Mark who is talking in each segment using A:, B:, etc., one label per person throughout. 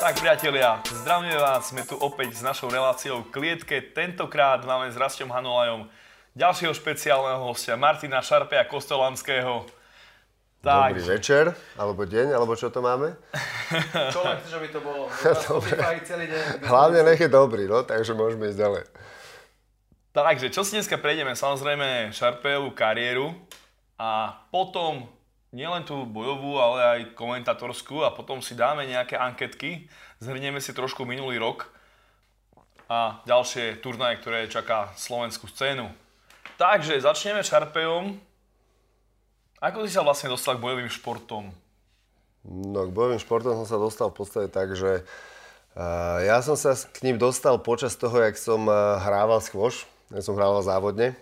A: Tak priatelia, zdravíme vás, sme tu opäť s našou reláciou Klietke. Tentokrát máme s Rastom Hanulajom ďalšieho špeciálneho hostia, Martina Šarpea Kostolanského.
B: Tak. Dobrý večer, alebo deň, alebo čo to máme?
C: čo len chceš, aby to bolo?
B: Dobre. celý deň. Hlavne nech je dobrý, no, takže môžeme ísť ďalej.
A: Takže, čo si dneska prejdeme? Samozrejme Šarpejovú kariéru a potom nielen tú bojovú, ale aj komentatorskú a potom si dáme nejaké anketky, zhrnieme si trošku minulý rok a ďalšie turnaje, ktoré čaká slovenskú scénu. Takže začneme Šarpejom. Ako si sa vlastne dostal k bojovým športom?
B: No, k bojovým športom som sa dostal v podstate tak, že uh, ja som sa k ním dostal počas toho, jak som uh, hrával skôš. Ja som hrával závodne.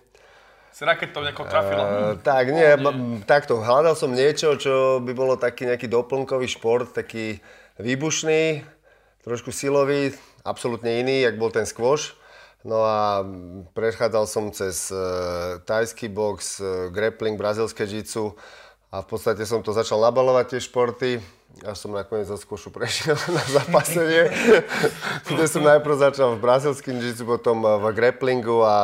A: Si to nejako trafila? Uh,
B: tak, nie, nie, takto. Hľadal som niečo, čo by bolo taký nejaký doplnkový šport, taký výbušný, trošku silový, absolútne iný, jak bol ten squash. No a prechádzal som cez uh, tajský box, uh, grappling, brazilské jitsu a v podstate som to začal nabalovať tie športy. Až som nakoniec zo skúšu prešiel na zapasenie, kde som najprv začal v brazilským jitsu, potom v grapplingu a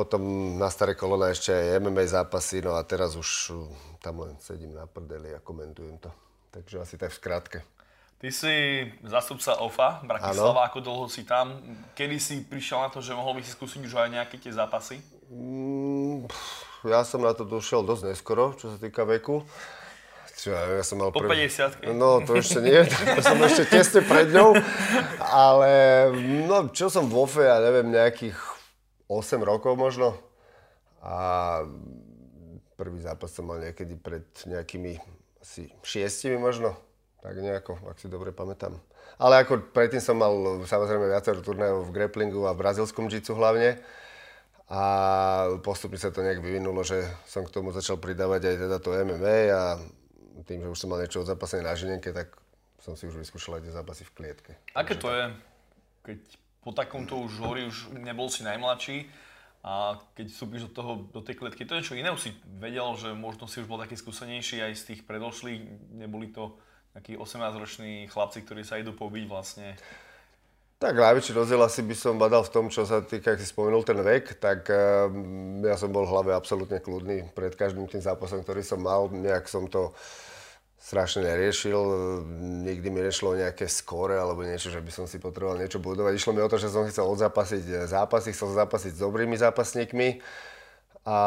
B: potom na staré kolona ešte aj MMA zápasy, no a teraz už tam len sedím na prdeli a komentujem to. Takže asi tak v skratke.
A: Ty si zastupca OFA, Bratislava, ano. ako dlho si tam. Kedy si prišiel na to, že mohol by si skúsiť už aj nejaké tie zápasy?
B: Mm, ja som na to došiel dosť neskoro, čo sa týka veku.
A: Čo, ja som mal po prv... 50
B: No, to ešte nie, to som ešte tesne pred ňou. Ale no, čo som v OFE, ja neviem, nejakých 8 rokov možno. A prvý zápas som mal niekedy pred nejakými asi šiestimi možno tak nejako, ak si dobre pamätám. Ale ako predtým som mal samozrejme viacero turnajov v grapplingu a v brazilskom jitsu hlavne. A postupne sa to nejak vyvinulo, že som k tomu začal pridávať aj teda to MMA a tým, že už som mal niečo od zápasenia na žinenke, tak som si už vyskúšal aj tie zápasy v klietke.
A: Aké to je, keď po takomto už hovorí, už nebol si najmladší a keď vstúpiš do, toho, do tej klietky, to je niečo iné, už si vedel, že možno si už bol taký skúsenejší aj z tých predošlých, neboli to takí 18-roční chlapci, ktorí sa idú pobiť vlastne.
B: Tak najväčší rozdiel asi by som badal v tom, čo sa týka, ak si spomenul ten vek, tak uh, ja som bol v hlave absolútne kľudný pred každým tým zápasom, ktorý som mal. Nejak som to strašne neriešil, nikdy mi nešlo o nejaké skóre alebo niečo, že by som si potreboval niečo budovať. Išlo mi o to, že som chcel odzápasiť zápasy, chcel zápasiť s dobrými zápasníkmi a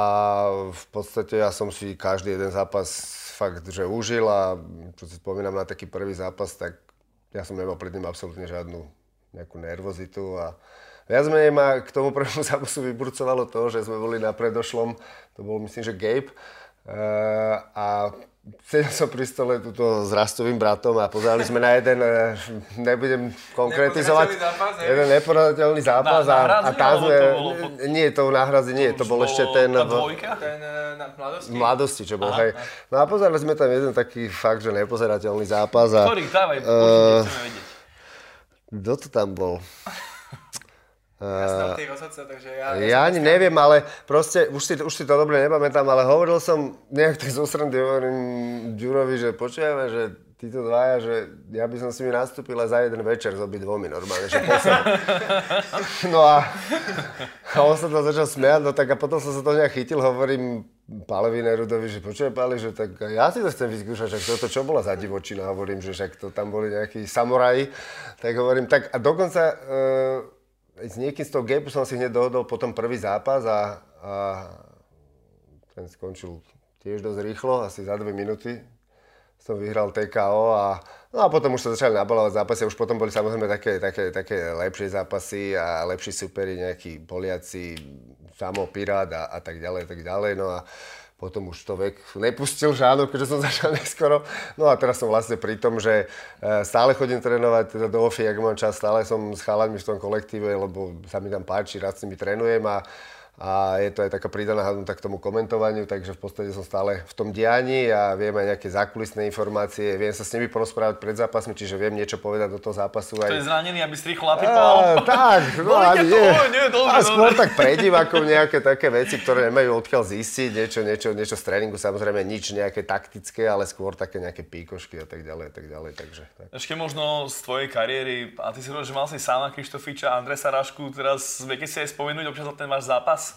B: v podstate ja som si každý jeden zápas fakt, že užil a čo si spomínam na taký prvý zápas, tak ja som nemal pred ním absolútne žiadnu nejakú nervozitu a viac menej ma k tomu prvému zápasu vyburcovalo to, že sme boli na predošlom, to bol myslím, že Gabe, uh, a sedel som pri stole tuto s rastovým bratom a pozerali sme na jeden, e, nebudem konkretizovať, zápas, jeden neporadateľný zápas
A: na, a, a tam sme,
B: nie, to náhrazi nie, to, to bol ešte ten,
A: v, ten
C: e, na mladosti?
B: mladosti, čo bol, Aha, hej. No a pozerali sme tam jeden taký fakt, že nepozerateľný zápas.
A: A, Ktorý? Dávaj, uh.
B: Kto to tam bol?
C: Ja rozhodca, takže ja...
B: Ja ani neviem, ale proste, už si, už si to dobre nepamätám, ale hovoril som nejak tak zo srandy, hovorím Ďurovi, že počujeme, že títo dvaja, že ja by som si mi nastúpil za jeden večer s obi dvomi normálne, že No a, a on sa to začal smiať, no tak a potom som sa to nejak chytil, hovorím Pálevi Nerudovi, že počuje Páli, že tak ja si to chcem vyskúšať, že toto čo bola za divočina, hovorím, že však to tam boli nejakí samoraji, tak hovorím, tak a dokonca e, s niekým z toho gapu som si hneď dohodol potom prvý zápas a, a ten skončil tiež dosť rýchlo, asi za dve minúty som vyhral TKO a, no a potom už sa začali nabalovať zápasy, už potom boli samozrejme také, také, také lepšie zápasy a lepší superi, nejakí Poliaci, Samo Pirát a, a tak ďalej, tak ďalej, no a potom už to vek nepustil žádno, keďže som začal neskoro. No a teraz som vlastne pri tom, že e, stále chodím trénovať teda do OFI, ak mám čas, stále som s chalami v tom kolektíve, lebo sa mi tam páči, rád s nimi trénujem a a je to aj taká pridaná hodnota k tomu komentovaniu, takže v podstate som stále v tom dianí a viem aj nejaké zákulisné informácie, viem sa s nimi porozprávať pred zápasmi, čiže viem niečo povedať do toho zápasu.
A: Aj...
B: To
A: je zranený, aby si rýchlo
B: tak, no ani
A: nie. Nie dobre,
B: a skôr tak pre divákov nejaké také veci, ktoré nemajú odkiaľ zistiť, niečo, niečo, niečo z tréningu, samozrejme nič nejaké taktické, ale skôr také nejaké píkošky a tak ďalej, a tak ďalej, takže. Tak.
A: Ešte možno z tvojej kariéry, a ty si hovoril, že mal si Sáma Krištofiča, Andresa Rašku, teraz viete si aj spomenúť občas ten váš zápas?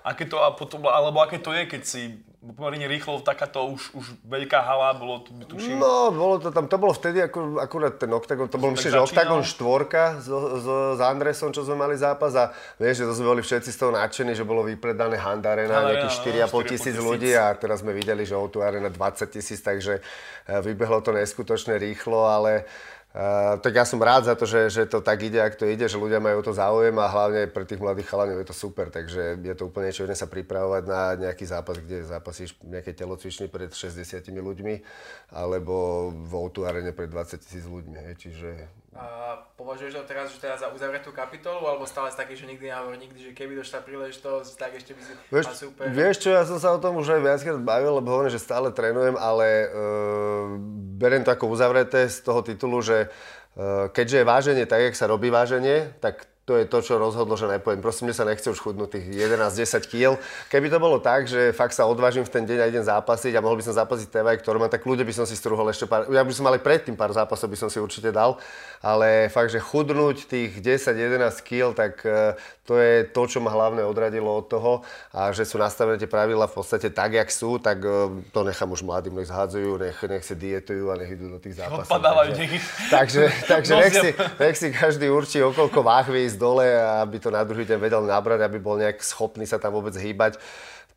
A: Aké to, a potom, alebo aké to je, keď si pomerne rýchlo takáto už, už veľká hala, bolo to, tuším...
B: No, bolo to tam, to bolo vtedy ako, akurát ten Octagon, to bol myslím, že Octagon štvorka s, s, s Andresom, čo sme mali zápas a vieš, že to sme boli všetci z toho nadšení, že bolo vypredané Handa Arena, nejakých 4,5 no, tisíc ľudí a teraz sme videli, že O2 Arena 20 tisíc, takže eh, vybehlo to neskutočne rýchlo, ale Uh, tak ja som rád za to, že, že to tak ide, ak to ide, že ľudia majú to záujem a hlavne pre tých mladých chalanov je to super, takže je to úplne niečo sa pripravovať na nejaký zápas, kde zápasíš nejaké telocvičny pred 60 ľuďmi alebo v o arene pred 20 tisíc ľuďmi, čiže
C: a považuješ to teraz, že teda za uzavretú kapitolu, alebo stále taký, že nikdy nehovor nikdy, že keby došla príležitosť, tak ešte by si
B: vieš,
C: super.
B: Vieš čo, ja som sa o tom už aj viackrát bavil, lebo hovorím, že stále trénujem, ale uh, beriem to ako uzavreté z toho titulu, že uh, keďže je váženie tak, jak sa robí váženie, tak to je to, čo rozhodlo, že nepojem. Prosím, mne sa nechce už chudnúť tých 11-10 kg. Keby to bolo tak, že fakt sa odvážim v ten deň a idem zápasiť a mohol by som zápasiť TV, ktorú mám, tak ľudia by som si strúhol ešte pár, ja by som mal aj predtým pár zápasov by som si určite dal, ale fakt, že chudnúť tých 10-11 kg, tak e, to je to, čo ma hlavne odradilo od toho a že sú nastavené tie pravidla v podstate tak, jak sú, tak e, to nechám už mladým, nech zhádzajú, nech, nech si dietujú a nech idú do tých zápasov. Takže, takže, takže nech, si, nech si každý určí, okolko váh ísť dole, aby to na druhý deň vedel nabrať, aby bol nejak schopný sa tam vôbec hýbať.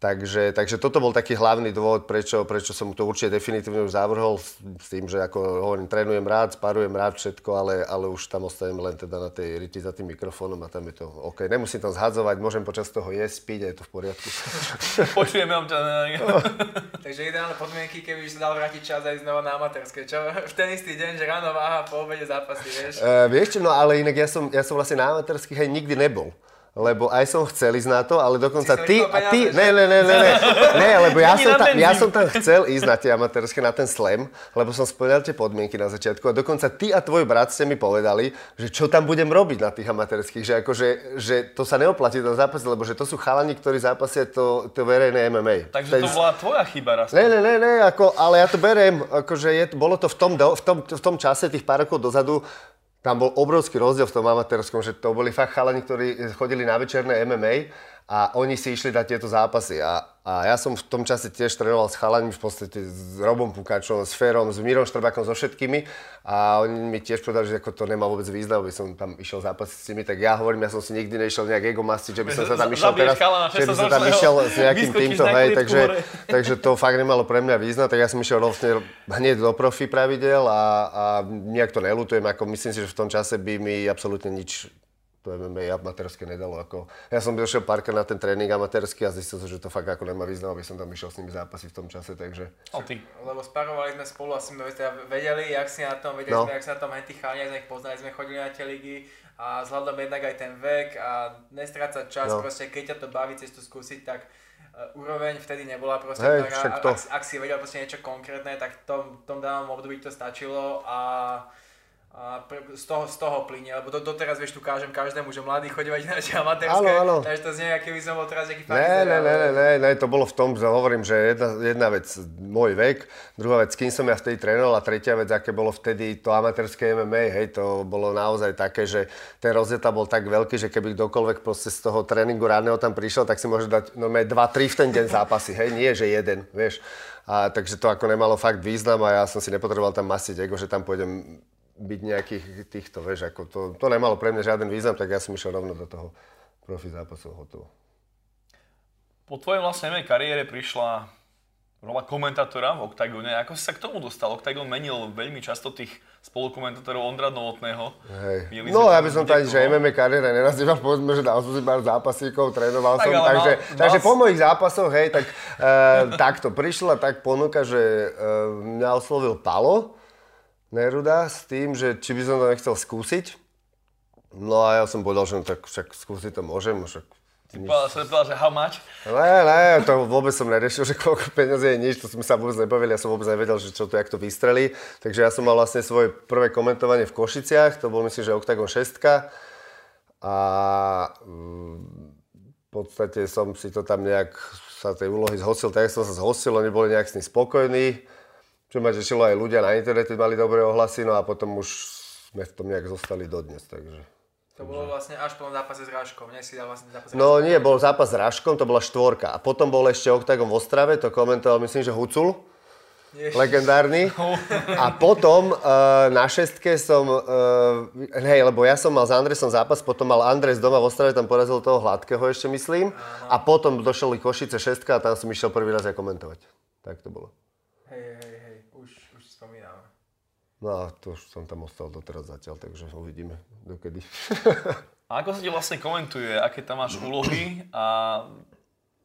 B: Takže, takže toto bol taký hlavný dôvod, prečo, prečo som to určite definitívne už zavrhol s, tým, že ako hovorím, trénujem rád, sparujem rád všetko, ale, ale už tam ostanem len teda na tej riti za tým mikrofónom a tam je to OK. Nemusím tam zhadzovať, môžem počas toho jesť, piť a je to v poriadku.
A: Počujeme občas.
C: takže ideálne podmienky, keby sa dal vrátiť čas aj znova na amatérske, čo? V ten istý deň, že ráno váha, po obede zápasy, vieš?
B: Uh, vieš čo, no ale inak ja som, ja som vlastne na amatérských aj nikdy nebol lebo aj som chcel ísť na to, ale dokonca ty a ty, ne, ne, ne, ne, ne, ne, lebo ja som, tam, ja som tam chcel ísť na tie amatérske, na ten slam, lebo som splňal tie podmienky na začiatku a dokonca ty a tvoj brat ste mi povedali, že čo tam budem robiť na tých amatérských, že akože, že to sa neoplatí do zápasy, lebo že to sú chalani, ktorí zápasia to, to verejné MMA.
A: Takže to bola tvoja chyba raz.
B: Ne, ne, ne, ne, ako, ale ja to berem, akože je, bolo to v tom, v, tom, v tom čase, tých pár rokov dozadu, tam bol obrovský rozdiel v tom amatérskom, že to boli fakt chalani, ktorí chodili na večerné MMA a oni si išli dať tieto zápasy. A, a ja som v tom čase tiež trénoval s chalami v podstate s Robom Pukačom, s Ferom, s Mírom Štrbakom, so všetkými. A oni mi tiež povedali, že ako to nemá vôbec význam, aby som tam išiel zápasiť s nimi. Tak ja hovorím, ja som si nikdy nešiel nejak ego mastiť, že by som sa tam išiel teraz, že by som tam išiel s nejakým týmto, hej, takže, takže to fakt nemalo pre mňa význam. Tak ja som išiel vlastne hneď do profi pravidel a, a nejak to nelutujem, ako myslím si, že v tom čase by mi absolútne nič to MMA amatérske nedalo. Ako, ja som došiel párkrát na ten tréning amatérsky a zistil som, že to fakt ako nemá význam, aby som tam išiel s nimi zápasiť v tom čase, takže...
C: O ty. Lebo sparovali sme spolu a sme teda vedeli, jak si na tom, vedeli no. sme, jak sa na tom aj tí chalani, sme ich poznali, sme chodili na tie ligy a vzhľadom jednak aj ten vek a nestrácať čas, no. proste keď ťa to baví cestu skúsiť, tak uh, úroveň vtedy nebola proste,
B: hey, tak,
C: ak, ak, si vedel proste niečo konkrétne, tak v tom, tom danom období to stačilo a a z toho, z toho plyne, lebo do, doteraz vieš, tu kážem každému, že mladý chodívať na amatérske, áno, áno. takže to znie, keby som bol teraz nejaký
B: ne, ne, ne, ne, ne, ne, to bolo v tom, že hovorím, že jedna, jedna vec, môj vek, druhá vec, kým som ja vtedy trénoval a tretia vec, aké bolo vtedy to amatérske MMA, hej, to bolo naozaj také, že ten rozjeta bol tak veľký, že keby kdokoľvek proste z toho tréningu ráneho tam prišiel, tak si môže dať normálne 2-3 v ten deň zápasy, hej, nie že jeden, vieš. A takže to ako nemalo fakt význam a ja som si nepotreboval tam masiť ego, že tam pôjdem byť nejakých týchto, vieš, ako to, to nemalo pre mňa žiaden význam, tak ja som išiel rovno do toho profi zápasu hotovo.
A: Po tvojej vlastnej kariére prišla rola komentátora v Octagone. Ako si sa k tomu dostal? Octagon menil veľmi často tých spolukomentátorov Ondra Novotného.
B: Hej. No, ja by som ani, že MMA kariéra nenazýval, povedzme, že dal som si pár zápasíkov, trénoval tak, som, takže, mal, takže mal... po mojich zápasoch, hej, tak uh, takto prišla tak ponuka, že uh, mňa oslovil Palo, Neruda s tým, že či by som to nechcel skúsiť. No a ja som povedal, že no, tak však skúsiť to môžem, však
A: Ty povedal, som povedal, že how much?
B: Ne, ne, to vôbec som neriešil, že koľko peniazy je nič, to sme sa vôbec nebavili, ja som vôbec nevedel, že čo to, jak to vystrelí. Takže ja som mal vlastne svoje prvé komentovanie v Košiciach, to bol myslím, že Octagon 6. A mm, v podstate som si to tam nejak sa tej úlohy zhosil, tak som sa zhosil, oni boli nejak s tým spokojní. Čo ma tešilo aj ľudia na internete mali dobré ohlasy, no a potom už sme v tom nejak zostali dodnes, takže...
C: To bolo vlastne až po zápase s Ráškom, nie si dal vlastne zápas
B: No nie, bol zápas s Ráškom, to bola štvorka. A potom bol ešte Octagon v Ostrave, to komentoval myslím, že Hucul. Ježiš. legendárny. A potom uh, na šestke som, uh, hej, lebo ja som mal s Andresom zápas, potom mal Andres doma v Ostrave, tam porazil toho hladkého ešte myslím. Aha. A potom došli Košice šestka a tam som išiel prvý raz ja komentovať. Tak to bolo.
C: Hej, hej, hej, už, už spomínam.
B: No a to už som tam ostal doteraz zatiaľ, takže uvidíme dokedy.
A: a ako sa ti vlastne komentuje, aké tam máš úlohy a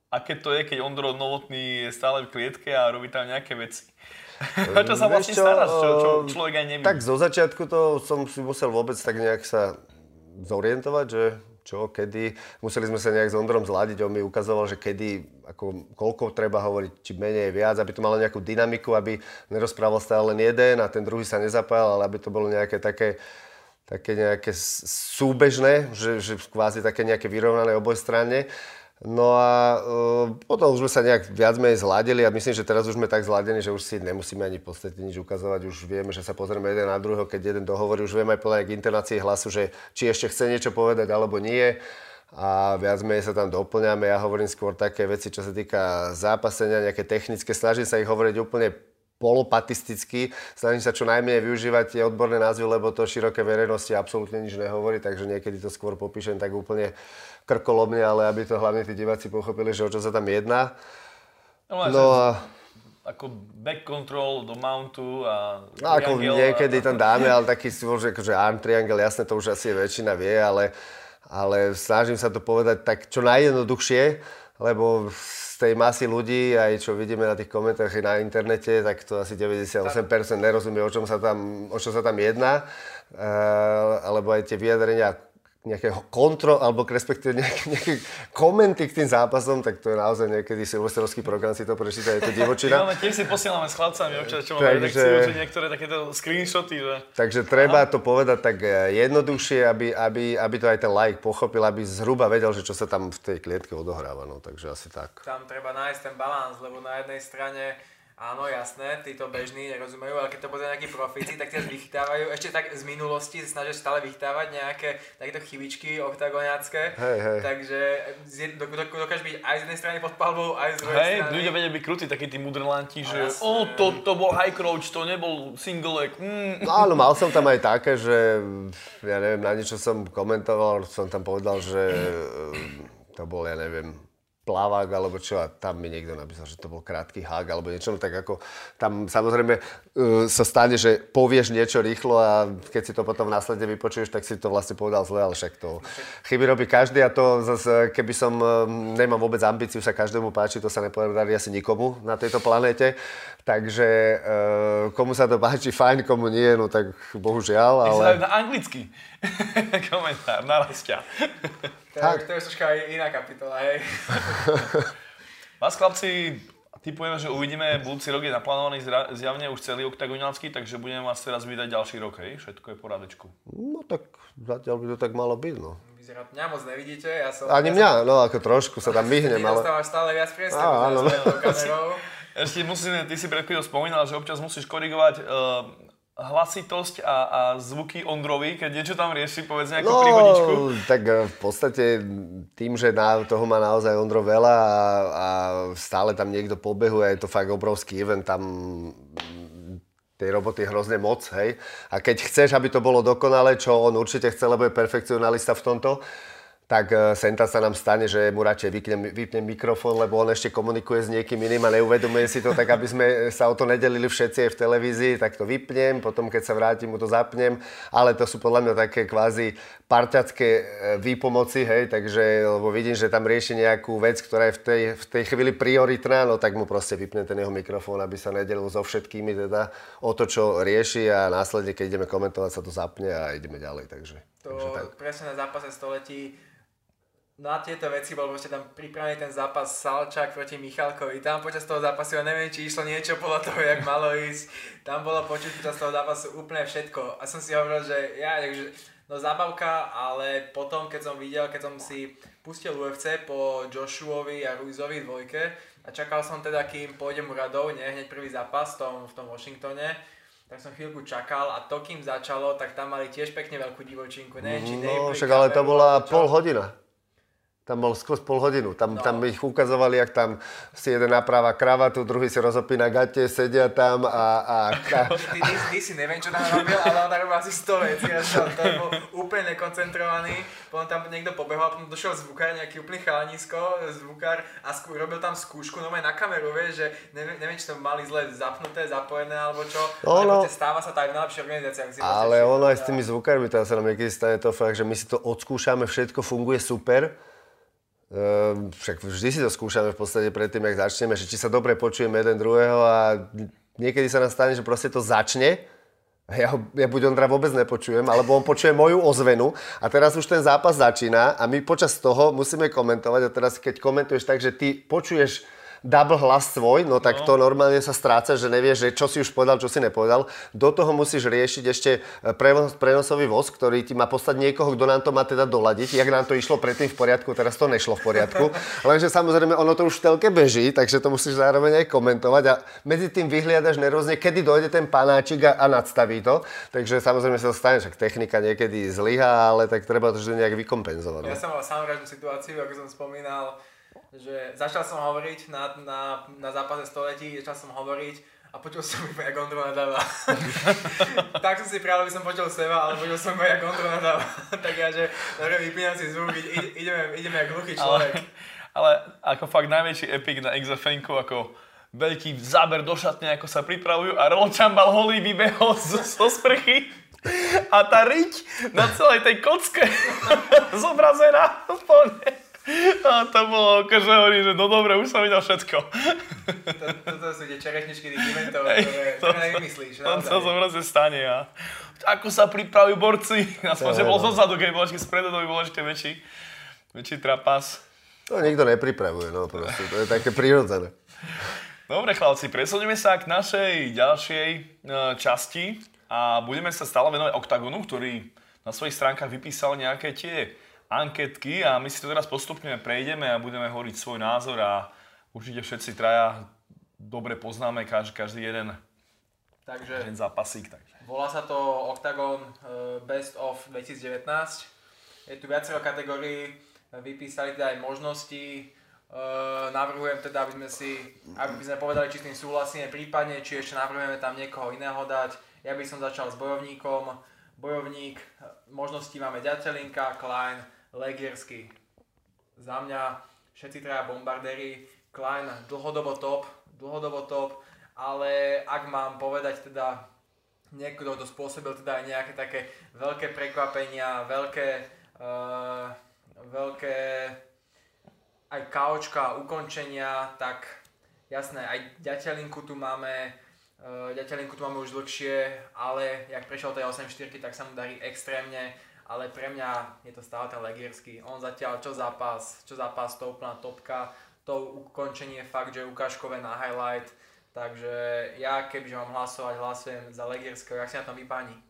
A: aké to je, keď Ondro Novotný je stále v klietke a robí tam nejaké veci? A čo sa vlastne čo, staráš, čo, čo človek aj nevie?
B: Tak zo začiatku to som si musel vôbec tak nejak sa zorientovať, že čo, kedy. Museli sme sa nejak s Ondrom zladiť, on mi ukazoval, že kedy, ako, koľko treba hovoriť, či menej, viac, aby to malo nejakú dynamiku, aby nerozprával stále len jeden a ten druhý sa nezapájal, ale aby to bolo nejaké také, také nejaké súbežné, že, že kvázi také nejaké vyrovnané obojstranne. No a uh, potom už sme sa nejak viac menej zladili a myslím, že teraz už sme tak zladení, že už si nemusíme ani v podstate nič ukazovať. Už vieme, že sa pozrieme jeden na druhého, keď jeden dohovorí, už vieme aj podľa intonácie hlasu, že či ešte chce niečo povedať alebo nie. A viac menej sa tam doplňame. Ja hovorím skôr také veci, čo sa týka zápasenia, nejaké technické. Snažím sa ich hovoriť úplne polopatisticky. Snažím sa čo najmenej využívať tie odborné názvy, lebo to široké verejnosti absolútne nič nehovorí, takže niekedy to skôr popíšem tak úplne krkolomne, ale aby to hlavne tí diváci pochopili, že o čo sa tam jedná.
A: No, no a... Ako back control do mountu a
B: no, ako niekedy tam dáme, ale taký si že akože arm triangle, jasne to už asi väčšina vie, ale, ale snažím sa to povedať tak čo najjednoduchšie, lebo tej masy ľudí, aj čo vidíme na tých komentároch na internete, tak to asi 98% nerozumie, o čom sa tam, o čo sa tam jedná. Uh, alebo aj tie vyjadrenia nejakého kontrol, alebo respektíve nejaké, nejaké komenty k tým zápasom, tak to je naozaj niekedy silvestrovský program si to prečíta, je to divočina.
A: No, tiež si posielame s chlapcami občas, čo máme redakciu, niektoré takéto screenshoty. Že...
B: Takže treba Aha. to povedať tak eh, jednoduchšie, aby, aby, aby to aj ten like pochopil, aby zhruba vedel, že čo sa tam v tej klietke odohráva. No, takže asi tak.
C: Tam treba nájsť ten balans, lebo na jednej strane Áno, jasné, títo bežní nerozumejú, ale keď to bude nejakí profíci, tak tie vychytávajú, ešte tak z minulosti snažia stále vychytávať nejaké takéto chybičky oktagoniacké.
B: Hej, hej.
C: Takže do, do, dokáže byť aj z jednej strany pod palbou, aj z druhej hej, strany.
A: ľudia vedia byť krutí, takí tí mudrlanti, že o, to, to bol high crouch, to nebol single leg. Mm.
B: No áno, mal som tam aj také, že ja neviem, na niečo som komentoval, som tam povedal, že to bol, ja neviem, plavák alebo čo a tam mi niekto napísal, že to bol krátky hák alebo niečo, no tak ako tam samozrejme uh, sa stane, že povieš niečo rýchlo a keď si to potom následne vypočuješ, tak si to vlastne povedal zle, ale však to chyby robí každý a to zase, keby som, uh, nemám vôbec ambíciu sa každému páči, to sa nepovedali asi nikomu na tejto planéte, takže uh, komu sa to páči, fajn, komu nie, no tak bohužiaľ, ale...
A: na anglicky komentár, na rastia.
C: Tak. To je troška iná kapitola, hej.
A: Vás chlapci, typujeme, že uvidíme, budúci rok je naplánovaný zjavne už celý oktagonácky, takže budeme vás teraz vydať ďalší rok, hej? Všetko je po radečku.
B: No tak zatiaľ by to tak malo byť, no.
C: Vyzerá, mňa moc nevidíte, ja som...
B: Ani mňa, no ako trošku sa tam myhnem, ale...
C: Ty stále viac priestoru, áno, no.
A: Ešte musím, ty si pred chvíľou spomínal, že občas musíš korigovať uh, hlasitosť a, a zvuky Ondrovi, keď niečo tam rieši, povedz nejakú no, príhodičku?
B: tak eh, v podstate tým, že na, toho má naozaj Ondro veľa a, a stále tam niekto pobehuje, je to fakt obrovský event, tam tej roboty hrozne moc, hej. A keď chceš, aby to bolo dokonalé, čo on určite chce, lebo je perfekcionalista v tomto, tak e, senta sa nám stane, že mu radšej vypnem, vypnem mikrofón, lebo on ešte komunikuje s niekým iným a neuvedomuje si to, tak aby sme sa o to nedelili všetci aj v televízii, tak to vypnem, potom keď sa vrátim, mu to zapnem, ale to sú podľa mňa také kvázi parťacké e, výpomoci, hej, takže, lebo vidím, že tam rieši nejakú vec, ktorá je v tej, v tej chvíli prioritná, no tak mu proste vypnem ten jeho mikrofón, aby sa nedelil so všetkými teda o to, čo rieši a následne, keď ideme komentovať, sa to zapne a ideme ďalej, takže.
C: To
B: takže tak.
C: presne na zápase století na tieto veci bol proste tam pripravený ten zápas Salčák proti Michalkovi. Tam počas toho zápasu, ja neviem, či išlo niečo podľa toho, jak malo ísť. Tam bolo počuť počas toho zápasu úplne všetko. A som si hovoril, že ja, takže, no zábavka, ale potom, keď som videl, keď som si pustil UFC po Joshuovi a Ruizovi dvojke a čakal som teda, kým pôjdem radou, nie hneď prvý zápas v tom, v tom Washingtone, tak som chvíľku čakal a to, kým začalo, tak tam mali tiež pekne veľkú divočinku. Neviem, či
B: no, však ale to bola pol hodina. Tam bol skôr pol hodinu. Tam, no. tam ich ukazovali, jak tam si jeden napráva kravatu, druhý si rozopína gate, sedia tam a... a, a...
C: ty, ty, ty, si neviem, čo tam robil, ale on tam robil asi 100 vecí. Ja som tam bol úplne nekoncentrovaný. Potom tam niekto pobehol, potom došiel zvukár, nejaký úplný chalanisko, zvukár a skú, robil tam skúšku, no na kameru, vieš, že neviem, neviem, či to mali zle zapnuté, zapojené alebo čo. No, ale no. stáva sa tak v najlepšej organizácii.
B: Ale ono aj s tými zvukármi, teraz sa nám niekedy stane to fakt, že my si to odskúšame, všetko funguje super Ehm, však vždy si to skúšame v podstate predtým, jak začneme, že či sa dobre počujeme jeden druhého a niekedy sa nám stane, že proste to začne a ja, ja buď Ondra vôbec nepočujem, alebo on počuje moju ozvenu a teraz už ten zápas začína a my počas toho musíme komentovať a teraz keď komentuješ tak, že ty počuješ double hlas svoj, no tak no. to normálne sa stráca, že nevieš, že čo si už povedal, čo si nepovedal. Do toho musíš riešiť ešte e, prenos, prenosový voz, ktorý ti má poslať niekoho, kto nám to má teda doladiť. Jak nám to išlo predtým v poriadku, teraz to nešlo v poriadku. Lenže samozrejme ono to už v telke beží, takže to musíš zároveň aj komentovať a medzi tým vyhliadaš nervózne, kedy dojde ten panáčik a, a nadstaví to. Takže samozrejme sa to stane, že technika niekedy zlyhá, ale tak treba to vždy nejak vykompenzovať.
C: Ja som mal samozrejme situáciu, ako som spomínal, že začal som hovoriť na, na, na zápase století, začal som hovoriť a počul som iba, jak Ondro nadáva. tak som si prijal, aby som počul seba, ale počul som iba, jak Ondro nadáva. tak ja, že dobre, vypínam si zvuk, ide, ideme, ideme jak hluchý človek.
A: Ale, ale ako fakt najväčší epic na XFN ako veľký záber do šatne, ako sa pripravujú a Rolčambal holý vybehol zo, zo sprchy a tá riť na celej tej kocke zobrazená úplne. A to bolo, akože hovorí, že no dobre, už som videl všetko.
C: Toto sú tie čerešničky tých eventov, ktoré, to, ktoré nevymyslíš. To
A: sa zobrazne stane a ako sa pripravujú borci. Aspoň, že bol zozadu, keď bol ešte spredu, to by bol ešte väčší, väčší trapas.
B: To nikto nepripravuje, no proste, to je také prirodzené.
A: Dobre chlapci, presunieme sa k našej ďalšej e, časti a budeme sa stále venovať OKTAGONu, ktorý na svojich stránkach vypísal nejaké tie anketky a my si to teraz postupne prejdeme a budeme hovoriť svoj názor a určite všetci traja dobre poznáme každý, každý jeden, takže, jeden zápasík. Takže.
C: Volá sa to Octagon eh, Best of 2019. Je tu viacero kategórií, vypísali teda aj možnosti. Uh, navrhujem teda, aby sme si, aby sme povedali, či s tým súhlasíme, prípadne, či ešte navrhujeme tam niekoho iného dať. Ja by som začal s bojovníkom. Bojovník, možnosti máme Ďatelinka, Klein, Legiersky. Za mňa všetci traja bombardéri, Klein dlhodobo top, dlhodobo top, ale ak mám povedať teda niekto, kto spôsobil teda aj nejaké také veľké prekvapenia, veľké, uh, veľké aj kaučka, ukončenia, tak jasné, aj ďateľinku tu máme, uh, ďateľinku tu máme už dlhšie, ale jak prešiel tej 8-4, tak sa mu darí extrémne ale pre mňa je to stále ten Legiersky. On zatiaľ čo zápas, čo zápas, to úplná topka, to ukončenie fakt, že ukážkové na highlight, takže ja kebyže mám hlasovať, hlasujem za Legierského, jak si na tom vypáni?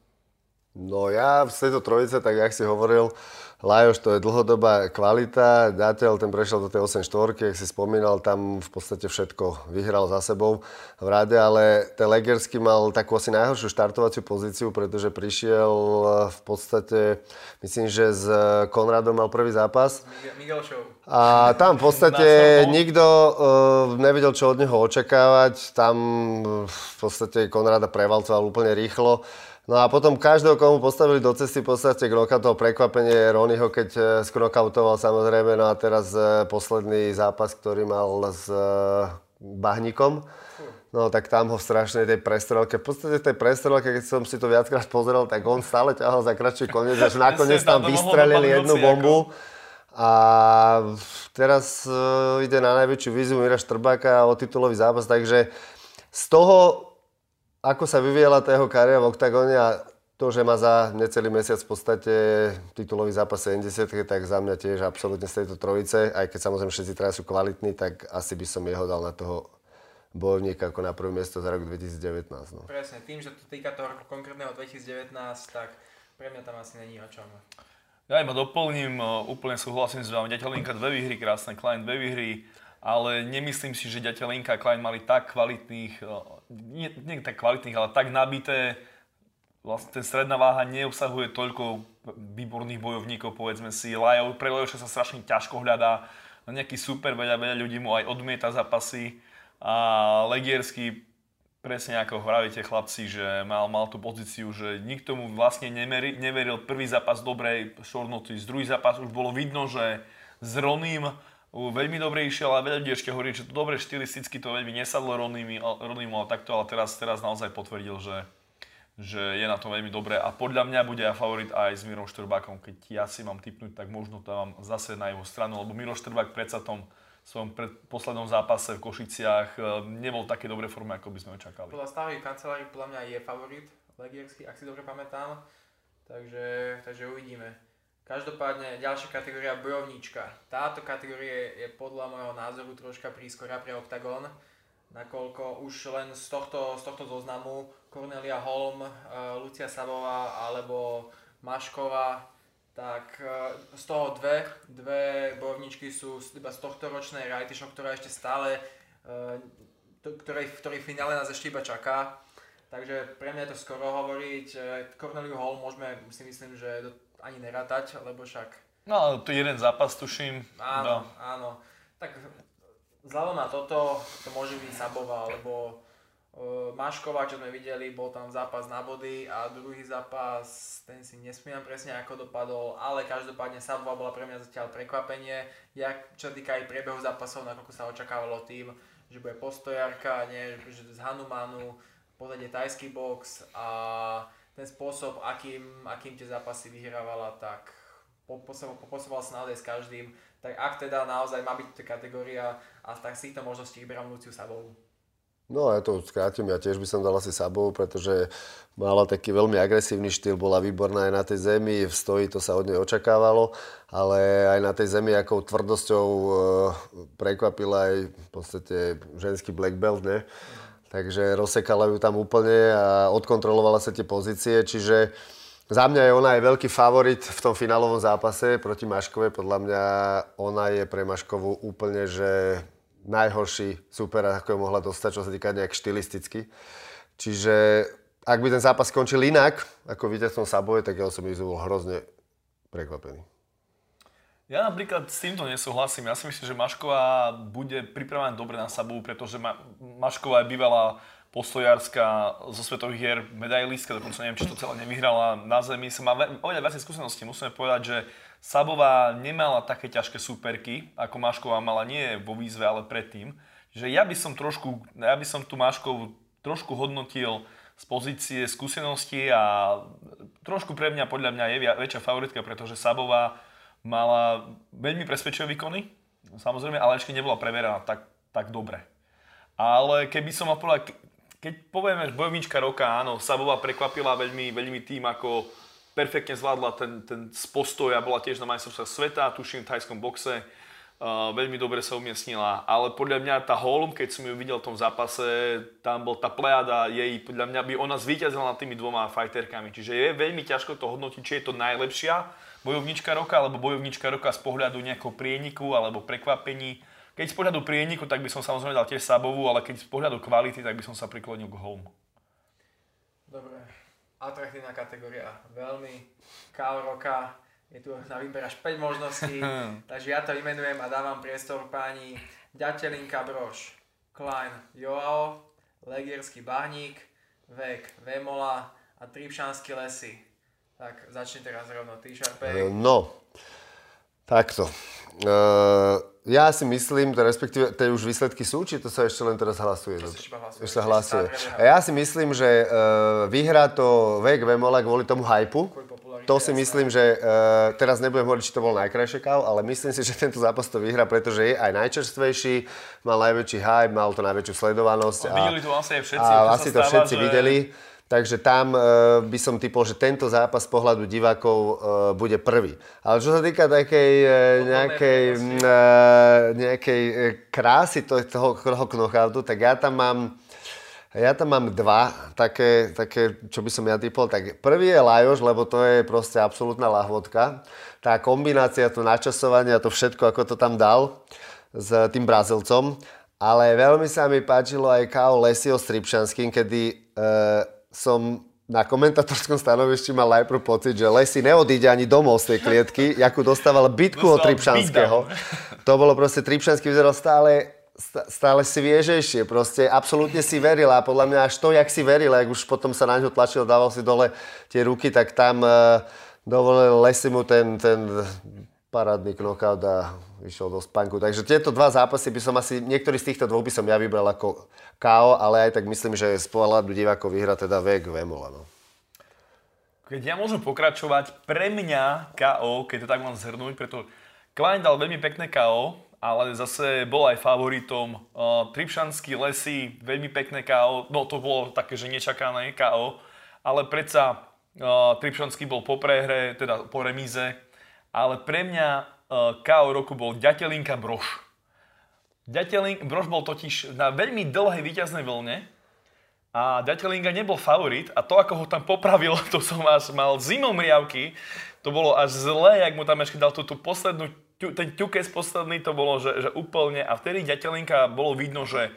B: No ja v tejto trojice, tak jak si hovoril, Lajoš to je dlhodobá kvalita, Dateľ ten prešiel do tej 8 štvorky, jak si spomínal, tam v podstate všetko vyhral za sebou v rade, ale ten Legersky mal takú asi najhoršiu štartovaciu pozíciu, pretože prišiel v podstate, myslím, že s Konradom mal prvý zápas.
C: Miguel Show.
B: A tam v podstate nikto uh, nevedel, čo od neho očakávať. Tam v podstate Konrada prevalcoval úplne rýchlo. No a potom každého, komu postavili do cesty, v podstate toho prekvapenie Ronyho, keď e, skrokautoval samozrejme, no a teraz e, posledný zápas, ktorý mal s e, Bahnikom, No tak tam ho v strašnej tej prestrelke, v podstate tej prestrelke, keď som si to viackrát pozrel, tak on stále ťahal za kratší koniec, až nakoniec tam vystrelili jednu bombu. A teraz ide na najväčšiu víziu Mira Štrbáka o titulový zápas, takže z toho ako sa vyvíjala tá jeho kariéra v oktagóne a to, že má za necelý mesiac v podstate titulový zápas 70, tak za mňa tiež absolútne z tejto trojice, aj keď samozrejme všetci teraz sú kvalitní, tak asi by som jeho dal na toho bojovníka ako na prvé miesto za rok 2019. No.
C: Presne, tým, že to týka toho roku konkrétneho 2019, tak pre mňa tam asi není o čom.
A: Ja iba doplním, úplne súhlasím s vami, Ďateľinka dve výhry, krásne, Klein dve výhry, ale nemyslím si, že Ďateľinka a Klein mali tak kvalitných, nie, nie tak kvalitných, ale tak nabité vlastne ten stredná váha neobsahuje toľko výborných bojovníkov, povedzme si. Lajov, pre Lajoša sa strašne ťažko hľadá. Nejaký super, veľa, veľa ľudí mu aj odmieta zápasy. A Legiersky, presne ako hovoríte chlapci, že mal, mal tú pozíciu, že nikto mu vlastne nemeri, neveril. Prvý zápas dobrej z druhý zápas už bolo vidno, že s Ronim veľmi dobre išiel, ale veľa ľudí ešte hovorí, že to dobre štilisticky to veľmi nesadlo Ronimu, ale takto, ale teraz, teraz naozaj potvrdil, že že je na tom veľmi dobré a podľa mňa bude aj favorit aj s Mirom Štrbákom. Keď ja si mám typnúť, tak možno to mám zase na jeho stranu, lebo Miro Štrbák predsa tom svojom pred, poslednom zápase v Košiciach e, nebol také dobré forme, ako by sme očakali.
C: Podľa stavy kancelári podľa mňa je favorit Legiersky, ak si dobre pamätám. Takže, takže uvidíme. Každopádne ďalšia kategória bojovníčka. Táto kategória je podľa môjho názoru troška prískora pre OKTAGON nakoľko už len z tohto, z tohto zoznamu Cornelia Holm, eh, Lucia Sabová alebo Mašková, tak eh, z toho dve, dve bojovničky sú iba z tohto ročnej reality show, ktorá ešte stále, eh, ktorej, ktorej finále nás ešte iba čaká. Takže pre mňa je to skoro hovoriť. Corneliu Hall môžeme si myslím, že ani nerátať, lebo však...
A: No, to jeden zápas, tuším.
C: Áno, no. áno. Tak vzhľadom na toto, to môže byť Sabova, alebo uh, Mašková, čo sme videli, bol tam zápas na body a druhý zápas, ten si nespomínam presne ako dopadol, ale každopádne Sabova bola pre mňa zatiaľ prekvapenie, jak, čo týka aj priebehu zápasov, nakoľko sa očakávalo tým, že bude postojarka, nie, že z Hanumanu, pozadie tajský box a ten spôsob, akým, akým tie zápasy vyhrávala, tak posúval sa naozaj s každým tak ak teda naozaj má byť kategória a tak si to možností vyberám Luciu Sabovú.
B: No ja to skrátim, ja tiež by som dal asi Sabovú, pretože mala taký veľmi agresívny štýl, bola výborná aj na tej zemi, v stoji to sa od nej očakávalo, ale aj na tej zemi akou tvrdosťou e, prekvapila aj v podstate ženský black belt, ne? Takže rozsekala ju tam úplne a odkontrolovala sa tie pozície, čiže za mňa je ona aj veľký favorit v tom finálovom zápase proti Maškovej. Podľa mňa ona je pre Maškovú úplne, že najhorší super, ako ju mohla dostať, čo sa týka nejak štilisticky. Čiže ak by ten zápas skončil inak, ako víťazstvom Saboje, tak ja som bol hrozne prekvapený.
A: Ja napríklad s týmto nesúhlasím. Ja si myslím, že Mašková bude pripravená dobre na Sabu, pretože Ma- Mašková je bývalá postojárska zo svetových hier medailistka, dokonca neviem, či to celé nevyhrala na zemi. Som má oveľa viacej skúseností. Musíme povedať, že Sabová nemala také ťažké súperky, ako Mašková mala nie vo výzve, ale predtým. Že ja by som trošku, ja by som tú Maškovú trošku hodnotil z pozície skúsenosti a trošku pre mňa, podľa mňa je väčšia favoritka, pretože Sabová mala veľmi presvedčivé výkony, samozrejme, ale ešte nebola preveraná tak, tak dobre. Ale keby som mal povedať, keď povieme, že bojovníčka roka, áno, Sabová prekvapila veľmi, veľmi tým, ako perfektne zvládla ten, ten postoj a bola tiež na majstrovstvách sveta, tuším v thajskom boxe. Uh, veľmi dobre sa umiestnila, ale podľa mňa tá Holm, keď som ju videl v tom zápase, tam bol tá plejada jej, podľa mňa by ona zvíťazila nad tými dvoma fighterkami, čiže je veľmi ťažko to hodnotiť, či je to najlepšia bojovnička roka, alebo bojovnička roka z pohľadu nejakého prieniku alebo prekvapení keď z pohľadu prieniku, tak by som samozrejme dal tiež Sabovú, ale keď z pohľadu kvality, tak by som sa priklonil k Home.
C: Dobre, atraktívna kategória, veľmi. Kál roka, je tu na výber až 5 možností, takže ja to vymenujem a dávam priestor pani Ďatelinka Broš, Klein Joao, Legierský Bahník, Vek Vemola a Tripšanský lesy. Tak začni teraz rovno, ty Šarpej.
B: No, takto. Uh, ja si myslím, to respektíve, tie už výsledky sú, či to sa ešte len teraz hlasuje?
C: To sa hlasuje.
B: Ešte hlasuje. A ja si myslím, že uh, vyhrá to Vek Vemola kvôli tomu hypu. To si myslím, že uh, teraz nebudem hovoriť, či to bol najkrajšie káv, ale myslím si, že tento zápas to vyhrá, pretože je aj najčerstvejší, mal najväčší hype, mal to najväčšiu sledovanosť.
A: A, videli to asi aj všetci.
B: A asi to všetci že... videli. Takže tam e, by som typol, že tento zápas z pohľadu divákov e, bude prvý. Ale čo sa týka takej e, nejakej, e, nejakej e, krásy toho, toho, toho knockoutu, tak ja tam mám ja tam mám dva, také, také, čo by som ja typol. Tak prvý je Lajoš, lebo to je proste absolútna lahvodka. Tá kombinácia, to načasovanie a to všetko, ako to tam dal s tým Brazilcom. Ale veľmi sa mi páčilo aj K.O. Lesio s Tripšanským, kedy e, som na komentatorskom stanovišti mal najprv pocit, že Lesi neodíde ani domov z tej klietky, jakú dostával bitku od Tripšanského. To bolo proste, Tripšanský vyzeral stále stále si viežejšie, proste absolútne si verila a podľa mňa až to, jak si verila, jak už potom sa na ňo tlačil, dával si dole tie ruky, tak tam uh, dovolil Lesi mu ten, ten parádny knockout a vyšiel do spánku. Takže tieto dva zápasy by som asi, niektorý z týchto dvoch by som ja vybral ako KO, ale aj tak myslím, že z pohľadu divákov vyhra teda vek Vemola. No.
A: Keď ja môžem pokračovať, pre mňa KO, keď to tak mám zhrnúť, preto Klein dal veľmi pekné KO, ale zase bol aj favoritom. Uh, Tripšanský lesy, veľmi pekné KO, no to bolo také, že nečakané KO, ale predsa uh, Tripšanský bol po prehre, teda po remíze, ale pre mňa uh, KO roku bol Ďatelinka Broš. Ďatelink, Broš bol totiž na veľmi dlhej víťaznej vlne a Ďatelinka nebol favorit a to, ako ho tam popravil, to som až mal zimom riavky, to bolo až zlé, jak mu tam ešte dal tú, tú poslednú ten ťukec posledný to bolo, že, že úplne, a vtedy ďatelinka bolo vidno, že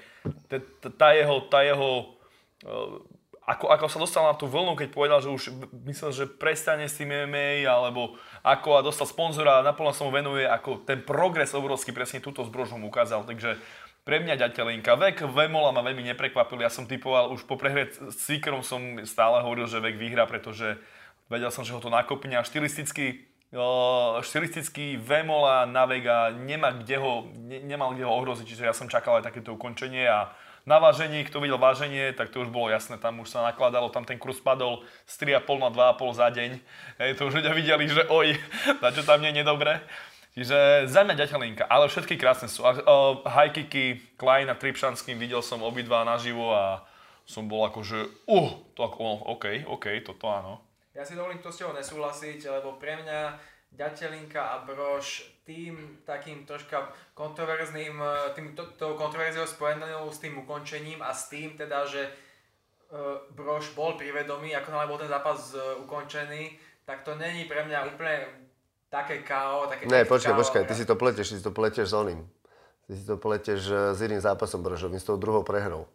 A: tá jeho, tá jeho eh, ako, ako sa dostal na tú vlnu, keď povedal, že už myslel, že prestane s tým MMA, alebo ako a dostal sponzora a naplno sa mu venuje, ako ten progres obrovský presne túto zbrožu mu ukázal, takže pre mňa ďatelinka. Vek Vemola ma veľmi neprekvapil, ja som typoval, už po prehre s Seekerom som stále hovoril, že Vek vyhra, pretože vedel som, že ho to nakopne. A štilisticky štilistický Vemola na Vega nemá kde ho, ne, nemal kde ho ohroziť, čiže ja som čakal aj takéto ukončenie a na vážení, kto videl váženie, tak to už bolo jasné, tam už sa nakladalo, tam ten kurz padol z 3,5 na 2,5 za deň. Hej, to už ľudia videli, že oj, na čo tam nie je nedobre. Čiže za mňa ale všetky krásne sú. Uh, high kicky, Klein a Tripšanským videl som obidva naživo a som bol akože, uh, to ako, OK, OK, toto áno.
C: Ja si dovolím to s tebou nesúhlasiť, lebo pre mňa Ďatelinka a Brož tým takým troška kontroverzným, e, tým, to, tou kontroverziou spojenou s tým ukončením a s tým teda, že uh, Brož bol privedomý, ako náhle bol ten zápas uh, ukončený, tak to není pre mňa úplne také KO, také
B: Ne, počkaj, počkaj, ty si to pleteš, ty si to pleteš s oným. Ty si to pleteš s iným zápasom Brožovým, s tou druhou prehrou.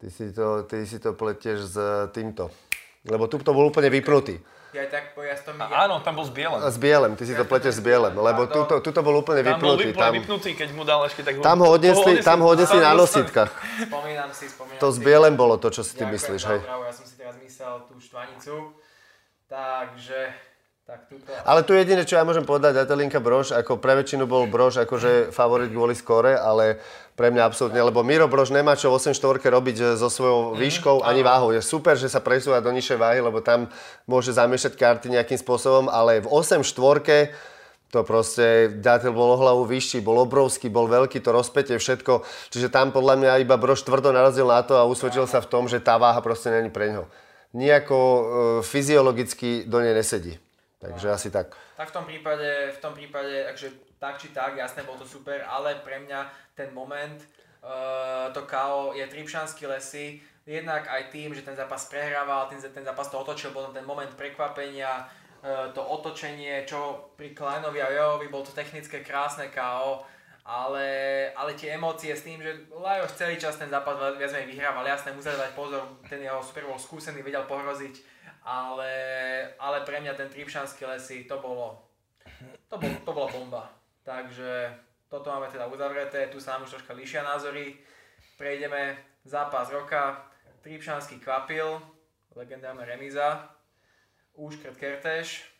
B: Ty si to, ty si to pleteš s týmto. Lebo tu to bol úplne vypnutý.
C: Ja tak ja to mi...
A: Áno, tam bol s Bielem.
B: S Bielem, ty si to pletieš s Bielem, lebo tu to bol úplne
A: tam
B: vypnutý.
A: Tam bol vypnutý, keď mu dal ešte tak...
B: Tam ho odnesli, tam ho odnesli na nositkách.
C: Spomínam si, spomínam
B: To s Bielem bolo to, čo si ty myslíš, hej.
C: Ja som si teraz myslel tú štvanicu. Takže tak tuto...
B: Ale tu jediné, čo ja môžem povedať, Atelinka Brož, ako pre väčšinu bol Brož akože favorit kvôli skore, ale pre mňa absolútne, lebo Miro Brož nemá čo 8 štvorke robiť eh, so svojou mhm, výškou ani váhou. Je super, že sa presúva do nižšej váhy, lebo tam môže zamiešať karty nejakým spôsobom, ale v 8 štvorke to proste, Ďateľ bol o hlavu vyšší, bol obrovský, bol veľký, to rozpätie, všetko. Čiže tam podľa mňa iba Brož tvrdo narazil na to a usvedčil sa v tom, že tá váha proste není pre ňo. Nijako e, fyziologicky do nej nesedí. Takže asi tak.
C: Tak v tom prípade, v tom prípade, takže tak či tak, jasné, bol to super, ale pre mňa ten moment, uh, to KO je Tripšanský lesy, jednak aj tým, že ten zápas prehrával, ten, ten zápas to otočil, potom ten moment prekvapenia, uh, to otočenie, čo pri Kleinovi a Jojovi bol to technické krásne KO, ale, ale tie emócie s tým, že Lajos celý čas ten zápas viac menej vyhrával, jasné, musel dať pozor, ten jeho super bol skúsený, vedel pohroziť, ale, ale pre mňa ten Tripšanský lesy, to bolo, to, bol, to bola bomba. Takže toto máme teda uzavreté, tu sa nám už troška líšia názory. Prejdeme zápas roka, Tripšanský kvapil, legendárna remíza, Úškrt Kerteš,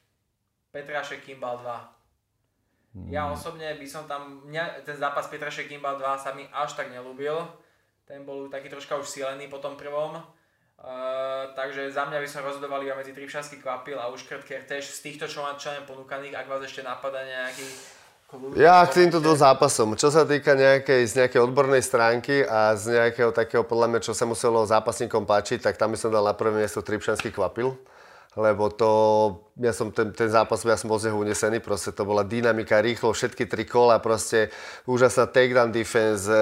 C: Petrašek Kimbal 2. Ja osobne by som tam, mňa, ten zápas Petrašek Kimbal 2 sa mi až tak nelúbil. Ten bol taký troška už silený po tom prvom. Uh, takže za mňa by som rozhodoval iba medzi Tripšanský kvapil a Uškrt Kertéš z týchto, čo mám, čo ponúkaných, ak vás ešte napadá nejaký
B: Ja k týmto dvom zápasom. Čo sa týka nejakej, z nejakej odbornej stránky a z nejakého takého, podľa mňa, čo sa muselo zápasníkom páčiť, tak tam by som dal na prvé miesto Tripšanský kvapil lebo to, ja som ten, ten zápas, ja som bol z neho unesený, proste to bola dynamika, rýchlo, všetky tri kola, proste úžasná takedown defense, e,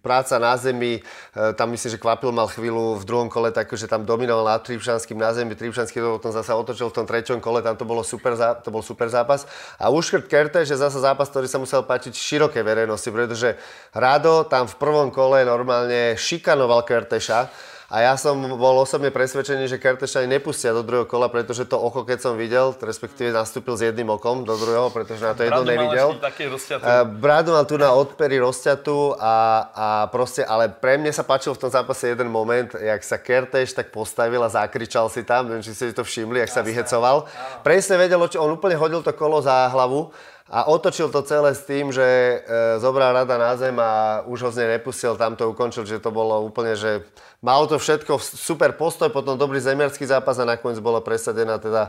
B: práca na zemi, e, tam myslím, že Kvapil mal chvíľu v druhom kole tak, že tam dominoval nad Tripšanským na zemi, Tripšanský to potom zase otočil v tom treťom kole, tam to, bolo super, to bol super zápas. A Uškrt Kerte, že zase zápas, ktorý sa musel páčiť široké verejnosti, pretože Rado tam v prvom kole normálne šikanoval Kerteša, a ja som bol osobne presvedčený, že Kerteša ani nepustia do druhého kola, pretože to oko, keď som videl, respektíve nastúpil s jedným okom do druhého, pretože na to jedno nevidel. Bradu mal tu na odpery rozťatú a, a proste, ale pre mňa sa páčil v tom zápase jeden moment, jak sa Kerteš tak postavil a zakričal si tam, neviem, či ste to všimli, jak sa vyhecoval. Presne vedel, on úplne hodil to kolo za hlavu a otočil to celé s tým, že e, zobral rada na zem a už ho z nej nepustil, tam to ukončil, že to bolo úplne, že malo to všetko super postoj, potom dobrý zemiarský zápas a nakoniec bola presadená teda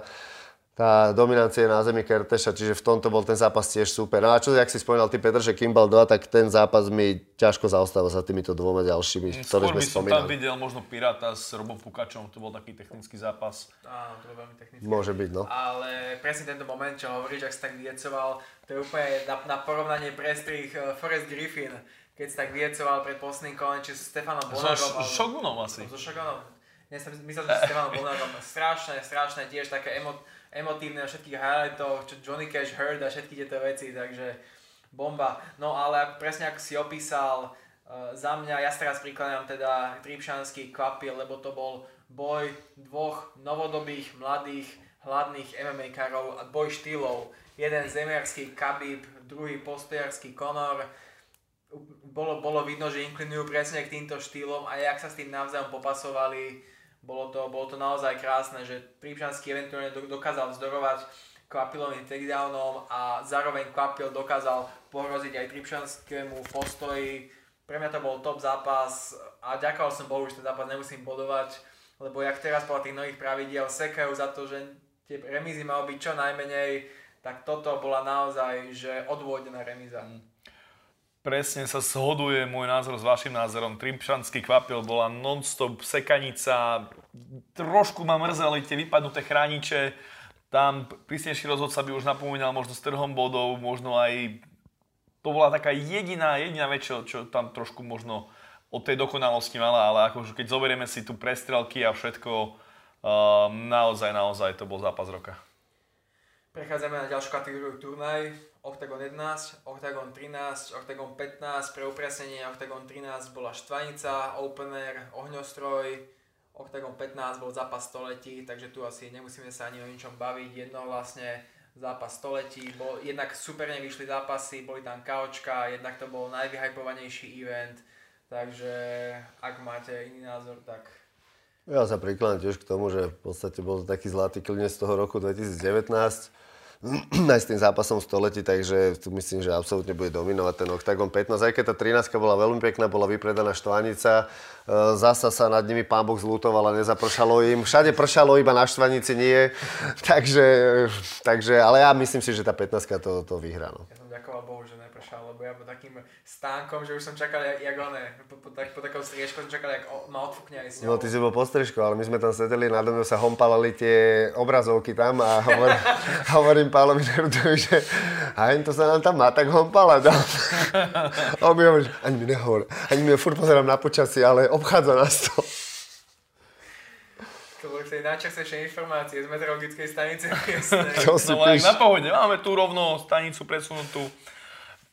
B: tá dominancia na zemi Kerteša, čiže v tomto bol ten zápas tiež super. No a čo, jak si spomínal ty Petr, že Kimball 2, tak ten zápas mi ťažko zaostáva za týmito dvoma ďalšími,
A: mm, ktoré sme spomínali. Skôr by som tam videl možno Piráta s Robom Pukačom, to bol taký technický zápas.
C: Áno, to bol veľmi technický.
B: Môže byť, no.
C: Ale presne tento moment, čo hovoríš, ak si tak viecoval, to je úplne na, na porovnanie prestrých uh, Forrest Griffin, keď si tak viecoval pred posledným kolem, či s Stefanom Bonarom. So,
A: Shogunom asi.
C: So som, že s Stefanom Bonarom. Strašné, strašné, tiež také emo, emotívne na všetkých highlightoch, čo Johnny Cash heard a všetky tieto veci, takže bomba. No ale presne ako si opísal, uh, za mňa, ja teraz prikladám teda Tripšanský kvapil, lebo to bol boj dvoch novodobých, mladých, hladných MMA karov a boj štýlov. Jeden zemiarský Khabib, druhý postojarský Conor. Bolo, bolo vidno, že inklinujú presne k týmto štýlom a jak sa s tým navzájom popasovali, bolo to, bolo to naozaj krásne, že Prípšanský eventuálne dokázal vzdorovať Kvapilovým takedownom a zároveň Kvapil dokázal pohroziť aj Tripšanskému postoji. Pre mňa to bol top zápas a ďakoval som Bohu, že ten zápas nemusím bodovať, lebo jak teraz podľa tých nových pravidiel sekajú za to, že tie remízy malo byť čo najmenej, tak toto bola naozaj že odvodená remíza. Mm.
A: Presne sa shoduje môj názor s vašim názorom. Trimpšanský kvapil bola non-stop sekanica. Trošku ma mrzeli tie vypadnuté chrániče. Tam prísnejší rozhodca by už napomínal možno s trhom bodov, možno aj... To bola taká jediná, jediná vec, čo tam trošku možno od tej dokonalosti mala, ale akože keď zoberieme si tu prestrelky a všetko, uh, naozaj, naozaj to bol zápas roka.
C: Prechádzame na ďalšiu kategóriu turnaj. Octagon 11, Octagon 13, Octagon 15, pre upresnenie Octagon 13 bola Štvanica, Opener, Ohňostroj, Octagon 15 bol zápas století, takže tu asi nemusíme sa ani o ničom baviť, jedno vlastne zápas století, bol, jednak super vyšli zápasy, boli tam kaočka, jednak to bol najvyhypovanejší event, takže ak máte iný názor, tak
B: ja sa prikladám tiež k tomu, že v podstate bol to taký zlatý klinec z toho roku 2019 aj s tým zápasom století, takže tu myslím, že absolútne bude dominovať ten Octagon 15. Aj keď tá 13 bola veľmi pekná, bola vypredaná štvanica, e, zasa sa nad nimi pán Boh zlutoval a nezapršalo im. Všade pršalo, iba na štvanici nie. takže, takže, ale ja myslím si, že tá 15 to, to vyhrá. No.
C: Ja som ďakoval Bohu, že nepršal, lebo ja bol takým stánkom, že už som čakal, jak, jak one, po, po, tak, po takou striežkou som čakal, jak o, ma odfúkne aj s
B: ňou. No ty si bol po striežku, ale my sme tam sedeli, nado mnou sa hompalali tie obrazovky tam a hovor, hovorím Pálovi Nerudovi, že aj to sa nám tam má tak hompalať. A on mi hovorí, ani mi nehovor, ani mi furt pozerám na počasie, ale obchádza nás to.
C: To boli tej najčastejšie informácie z meteorologickej stanice
A: no, ale na pohode, máme tu rovno stanicu presunutú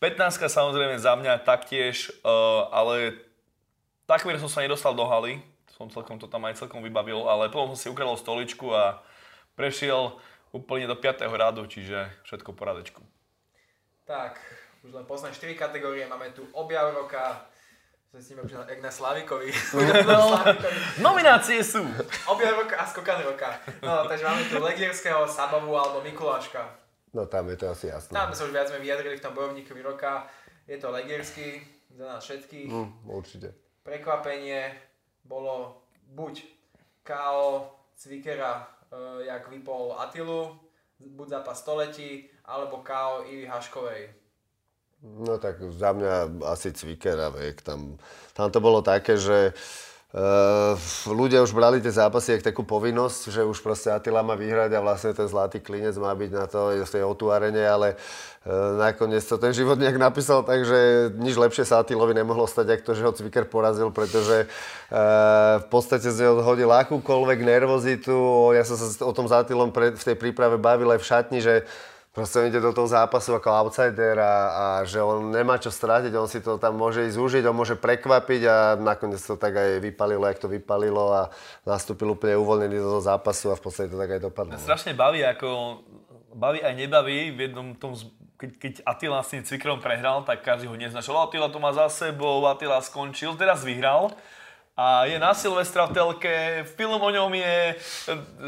A: 15 samozrejme za mňa taktiež, uh, ale takmer som sa nedostal do haly, som celkom to tam aj celkom vybavil, ale potom som si ukradol stoličku a prešiel úplne do 5. radu, čiže všetko poradečku.
C: Tak, už len posledné 4 kategórie, máme tu objav roka, Zistíme už jak na Slavikovi.
A: No, nominácie sú.
C: Objav roka a skokan roka. No, takže máme tu Legierského, Sabavu alebo Mikuláška.
B: No tam je to asi jasné.
C: Tam sa už viac sme vyjadrili v tom bojovníkovi roka. Je to Legiersky za nás všetkých.
B: Mm, určite.
C: Prekvapenie bolo buď KO Cvikera, uh, jak vypol Atilu, buď zápas století, alebo KO Ivy Haškovej?
B: No tak za mňa asi Cviker a vek. Tam, tam to bolo také, že Uh, ľudia už brali tie zápasy ako takú povinnosť, že už proste Attila má vyhrať a vlastne ten zlatý klinec má byť na to, tej otúarene, ale uh, nakoniec to ten život nejak napísal tak, že nič lepšie sa Attilovi nemohlo stať, ako to, že ho Cviker porazil, pretože uh, v podstate z neho hodil akúkoľvek nervozitu. Ja som sa o tom s Attilom v tej príprave bavil aj v šatni, že proste ide do toho zápasu ako outsider a, a že on nemá čo strátiť, on si to tam môže ísť užiť, on môže prekvapiť a nakoniec to tak aj vypalilo, jak to vypalilo a nastúpil úplne uvoľnený do toho zápasu a v podstate to tak aj dopadlo.
A: Strašne baví, ako baví aj nebaví v jednom tom, keď, keď Attila s tým Cvikrom prehral, tak každý ho neznačil. Attila to má za sebou, Attila skončil, teraz vyhral a je na Silvestra v telke, film o ňom je,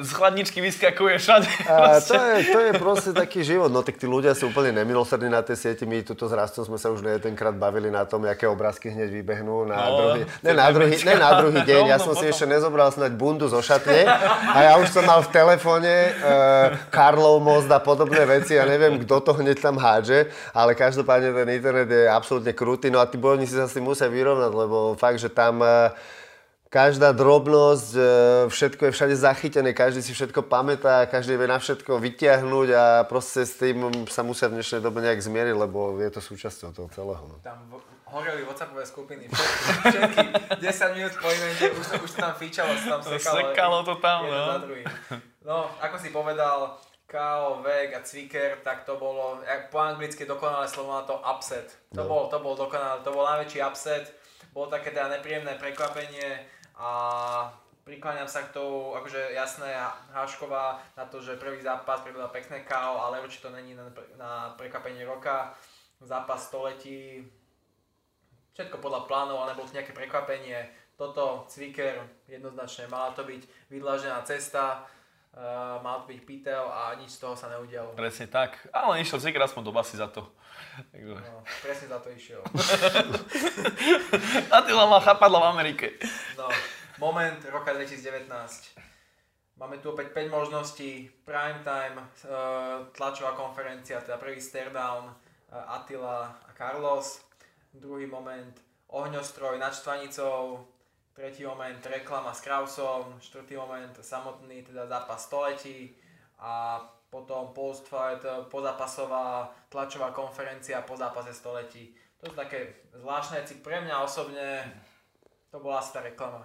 A: z chladničky vyskakuje všade.
B: A to, je, to je proste taký život, no tak tí ľudia sú úplne nemilosrdní na tej sieti, my tuto s Rastom sme sa už jedenkrát bavili na tom, aké obrázky hneď vybehnú na no, druhý, ne, na druhý, ne na druhý deň, ja som si ešte nezobral snáď bundu zo šatne. A ja už som mal v telefóne uh, Karlov most a podobné veci, ja neviem, kto to hneď tam hádže, ale každopádne ten internet je absolútne krutý, no a tí bojovníci sa s tým musia vyrovnať, lebo fakt, že tam uh, každá drobnosť, e, všetko je všade zachytené, každý si všetko pamätá, každý vie na všetko vytiahnuť a proste s tým sa musia v dnešnej dobe nejak zmieriť, lebo je to súčasťou toho celého. No.
C: Tam horeli WhatsAppové skupiny, všetky, 10 minút po evente, už, už to tam fíčalo, sa tam sekalo.
A: Sekalo to tam, no.
C: No, ako si povedal, Kao, Veg a Cviker, tak to bolo, po anglicky dokonalé slovo na to upset. To, no. bol, to bol dokonalé, to bol najväčší upset. Bolo také teda nepríjemné prekvapenie a prikláňam sa k tomu, akože jasné, Hášková na to, že prvý zápas prebila pekné KO, ale určite to není na, na roka. Zápas století, všetko podľa plánov, ale nebolo to nejaké prekvapenie. Toto Cviker jednoznačne mala to byť vydlažená cesta, uh, mal to byť pýtel a nič z toho sa neudialo.
A: Presne tak, ale išiel Cviker aspoň do basy za to.
C: No, presne za to išiel.
A: Attila má chapadlo v Amerike.
C: No, moment roka 2019. Máme tu opäť 5 možností. Prime time, uh, tlačová konferencia, teda prvý down, uh, Attila a Carlos. Druhý moment, ohňostroj nad Štvanicou. Tretí moment, reklama s Krausom. Štvrtý moment, samotný teda zápas století. A potom post-fight, eh, pozápasová tlačová konferencia po zápase století. To sú také zvláštne veci. Pre mňa osobne to bola asi tá reklama.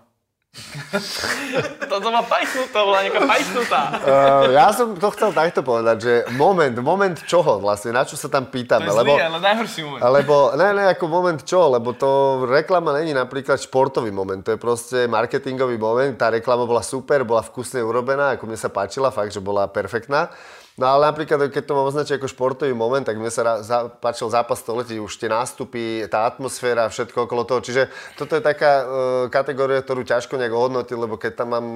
A: To má pajsnutá, bola nejaká pajsnutá.
B: Uh, ja som to chcel takto povedať, že moment, moment čoho vlastne, na čo sa tam pýtame.
A: To je zlý, lebo, ale najhorší moment.
B: Lebo, ne, ne, ako moment čo, lebo to reklama není napríklad športový moment, to je proste marketingový moment, tá reklama bola super, bola vkusne urobená, ako mne sa páčila, fakt, že bola perfektná. No ale napríklad, keď to mám označiť ako športový moment, tak mne sa za, páčil zápas století, už tie nástupy, tá atmosféra, všetko okolo toho. Čiže toto je taká e, kategória, ktorú ťažko nejak ohodnotiť, lebo keď tam mám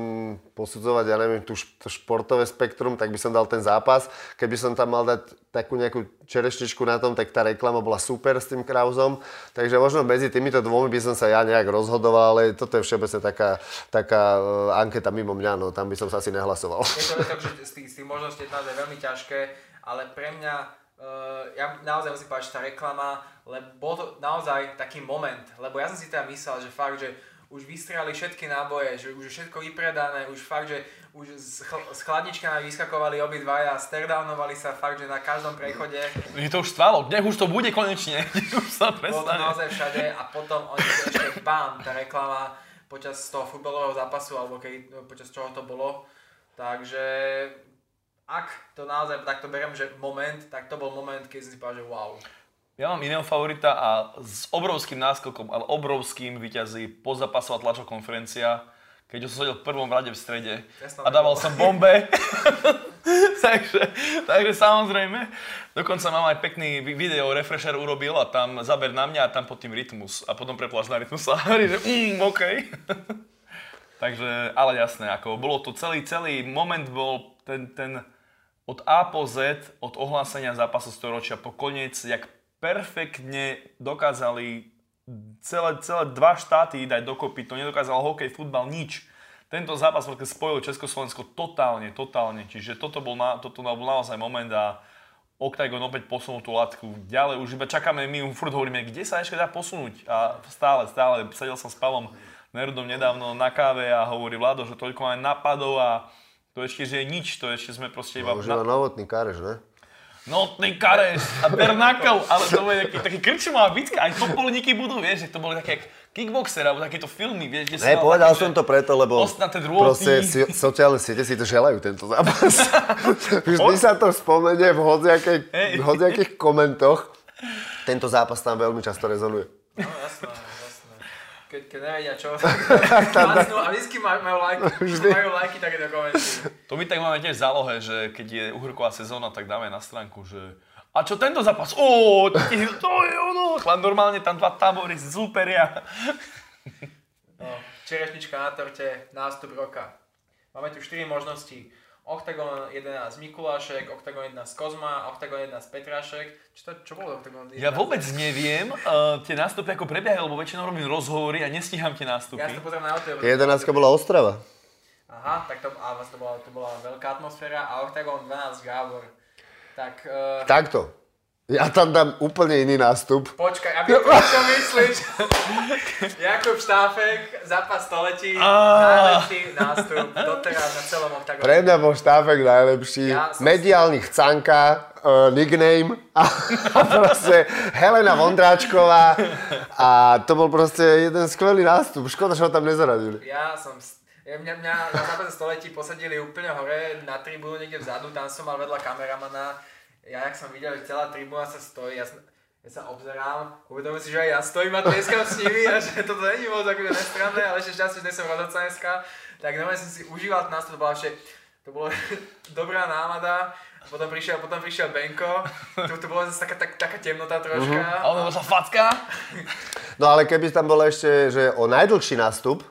B: posudzovať, ja neviem, tú, to športové spektrum, tak by som dal ten zápas. Keby som tam mal dať takú nejakú čerešničku na tom, tak tá reklama bola super s tým Krauzom. Takže možno medzi týmito dvomi by som sa ja nejak rozhodoval, ale toto je všeobecne taká, taká uh, anketa mimo mňa, no tam by som sa asi nehlasoval.
C: Je to tak, že z tých, z tých možností je veľmi ťažké, ale pre mňa, uh, ja naozaj musím povedať, že tá reklama, lebo bol to naozaj taký moment, lebo ja som si teda myslel, že fakt, že už vystrali všetky náboje, že už je všetko vypredané, už fakt, že už z, chl- z vyskakovali obidvaja, sterdownovali sa fakt, že na každom prechode.
A: Je to už stválo, nech už to bude konečne, už sa prestane.
C: Bolo to naozaj všade a potom oni ešte bám, tá reklama počas toho futbalového zápasu, alebo keď, počas čoho to bolo. Takže ak to naozaj takto beriem, že moment, tak to bol moment, keď si povedal, že wow.
A: Ja mám iného favorita a s obrovským náskokom, ale obrovským vyťazí pozapasová tlačová konferencia, keď som sedel v prvom rade v strede a dával som bombe. takže, takže samozrejme, dokonca mám aj pekný video, refresher urobil a tam zaber na mňa a tam pod tým rytmus a potom prepláš na rytmus a hovorí, že mm, OK. takže, ale jasné, ako bolo to celý, celý moment bol ten, ten od A po Z, od ohlásenia zápasu storočia po koniec, jak perfektne dokázali celé, celé dva štáty dať dokopy. To nedokázal hokej, futbal, nič. Tento zápas spojil Československo totálne, totálne. Čiže toto bol, na, toto bol naozaj moment a Octagon opäť posunul tú latku ďalej, už iba čakáme, my furt hovoríme, kde sa ešte dá posunúť a stále, stále, sedel som s Palom Nerdom nedávno na káve a hovorí Vlado, že toľko aj napadov a to ešte, že je nič, to ešte sme proste iba...
B: No, už iba novotný kareš, ne?
A: Notný kareš a Bernakel, ale to je taký, taký krčmová bitka, aj popolníky budú, vieš, že to boli také kickboxer alebo takéto filmy, vieš, kde
B: Ne, povedal som to preto, lebo proste si, sociálne siete si to želajú, tento zápas. Vždy sa to spomenie v hociakej, v hociakých komentoch. Tento zápas tam veľmi často rezonuje.
C: No jasné. Keď, keď nevedia čo, tak a vždycky majú, majú lajky, majú lajky takéto komenty.
A: To my tak máme tiež v zálohe, že keď je uhorková sezóna, tak dáme na stránku, že a čo tento zápas? Ó, to je ono. Chlán normálne tam dva tábory zúperia.
C: No, čerešnička na torte, nástup roka. Máme tu 4 možnosti. Octagon 11 Mikulášek, Octagon 11 Kozma, Octagon 11 Petrášek. Čo, to, čo bolo Octagon 11?
A: Ja vôbec neviem uh, tie nástupy ako prebiehajú, lebo väčšinou robím rozhovory a nestíham tie nástupy.
C: Ja si to pozriem na auto.
B: 11 bola Ostrava.
C: Aha, tak to, a vlastne to, bola, to bola veľká atmosféra a Octagon 12 Gábor. Tak... Uh,
B: Takto. Ja tam dám úplne iný nástup.
C: Počkaj, aby to čo myslíš? Jakub Štáfek, zápas století, najlepší nástup doteraz na celom oktagóne.
B: Pre mňa bol Štáfek najlepší.
C: Ja
B: Mediálny chcanka, uh, nickname a, a proste Helena Vondráčková. A to bol proste jeden skvelý nástup. Škoda, že ho tam nezaradili.
C: Ja som... Ja, mňa, mňa na zápase století posadili úplne hore na tribúnu niekde vzadu, tam som mal vedľa kameramana. Ja, jak som videl, že celá tribúna sa stojí, ja, som- ja sa obzerám, uvedomujem si, že aj ja stojím a tlieskam s nimi a že toto není moc akože nestranné, ale ešte šťastie, že som rozhodca dneska. Tak normálne som si užíval ten nástup, to bola ešte, to bolo dobrá nálada. Potom prišiel, potom prišiel Benko, tu, tu bola zase taká, tak, taká temnota troška.
A: A ono sa facka.
B: No ale keby tam bolo ešte, že o najdlhší nástup,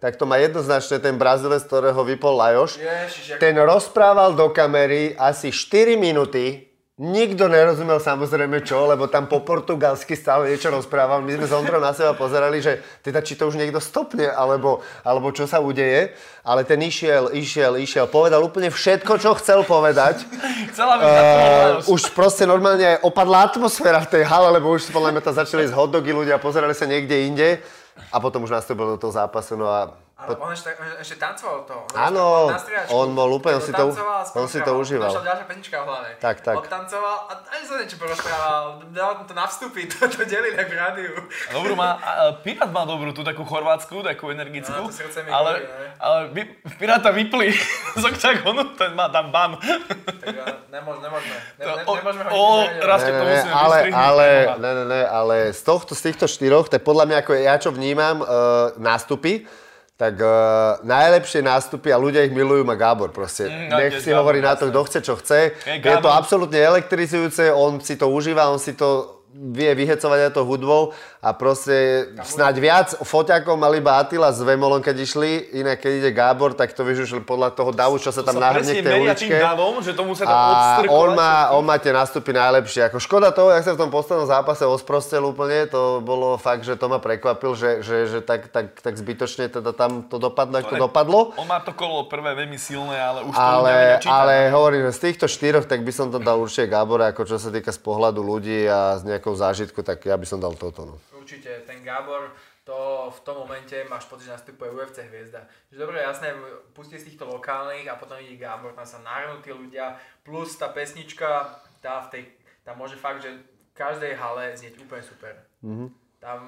B: tak to má jednoznačne ten Brazilec, ktorého vypol Lajoš.
C: Ježiš.
B: Ten rozprával do kamery asi 4 minúty. Nikto nerozumel samozrejme čo, lebo tam po portugalsky stále niečo rozprával. My sme s Ondrom na seba pozerali, že teda či to už niekto stopne, alebo, alebo čo sa udeje. Ale ten išiel, išiel, išiel, povedal úplne všetko, čo chcel povedať.
A: Chcela by
B: Uh, už proste normálne aj opadla atmosféra v tej hale, lebo už podľa mňa tam začali z hotdogy ľudia, pozerali sa niekde inde a potom už nastúpil do toho zápasu, no a
C: Ale on ešte, on ešte tancoval to. On
B: Áno, on bol úplne, on si to-
C: tancoval
B: on si to užíval.
C: Došla ďalšia pesnička v hlave.
B: Tak, tak.
C: Odtancoval a ani sa niečo porozprával. Dal to na vstupy, to, to delili v rádiu.
A: Dobrú má, Pirát má dobrú, tú takú chorvátsku, takú energickú,
C: No, to srdce mi
A: ale,
C: ne?
A: ale vy, Piráta vypli z oktagonu, ten má tam ban.
C: Tak nemôž, nemôžeme. Ne,
A: To-
C: ne, nemôžeme ho
A: o, raz-
B: Ne,
A: to
B: ne, ne, ale, ale, ne, ne, ne, ale z, tohto, z týchto štyroch, tak podľa mňa, ako ja čo vnímam uh, nástupy, tak uh, najlepšie nástupy a ľudia ich milujú má Gábor proste.
A: Mm,
B: Nech si hovorí na to, kto chce, čo chce.
A: Je
B: Je, to absolútne elektrizujúce, on si to užíva, on si to vie vyhecovať aj to hudbou a proste snáď viac foťákov mal iba Attila s Vemolom, keď išli, inak keď ide Gábor, tak to vieš už podľa toho davu, čo sa tam nahrne k tej uličke.
A: davom, že tomu sa tam
B: A on má, on má tie nástupy najlepšie. Ako škoda toho, jak sa v tom poslednom zápase osprostel úplne, to bolo fakt, že to ma prekvapil, že, že, že tak, tak, tak zbytočne teda tam to dopadlo, ako to dopadlo.
A: On má to kolo prvé veľmi silné, ale už to
B: Ale, ale hovorím, z týchto štyroch, tak by som to dal určite Gábore, ako čo sa týka z pohľadu ľudí a z nejakou zážitku, tak ja by som dal toto. No.
C: Určite, ten Gábor, to v tom momente máš pocit, že nastupuje UFC hviezda. Že dobre, jasné, pustí z týchto lokálnych a potom ide Gábor, tam sa nahrnú tí ľudia, plus tá pesnička, tá, v tej, tam môže fakt, že v každej hale znieť úplne super. Mm-hmm. Tam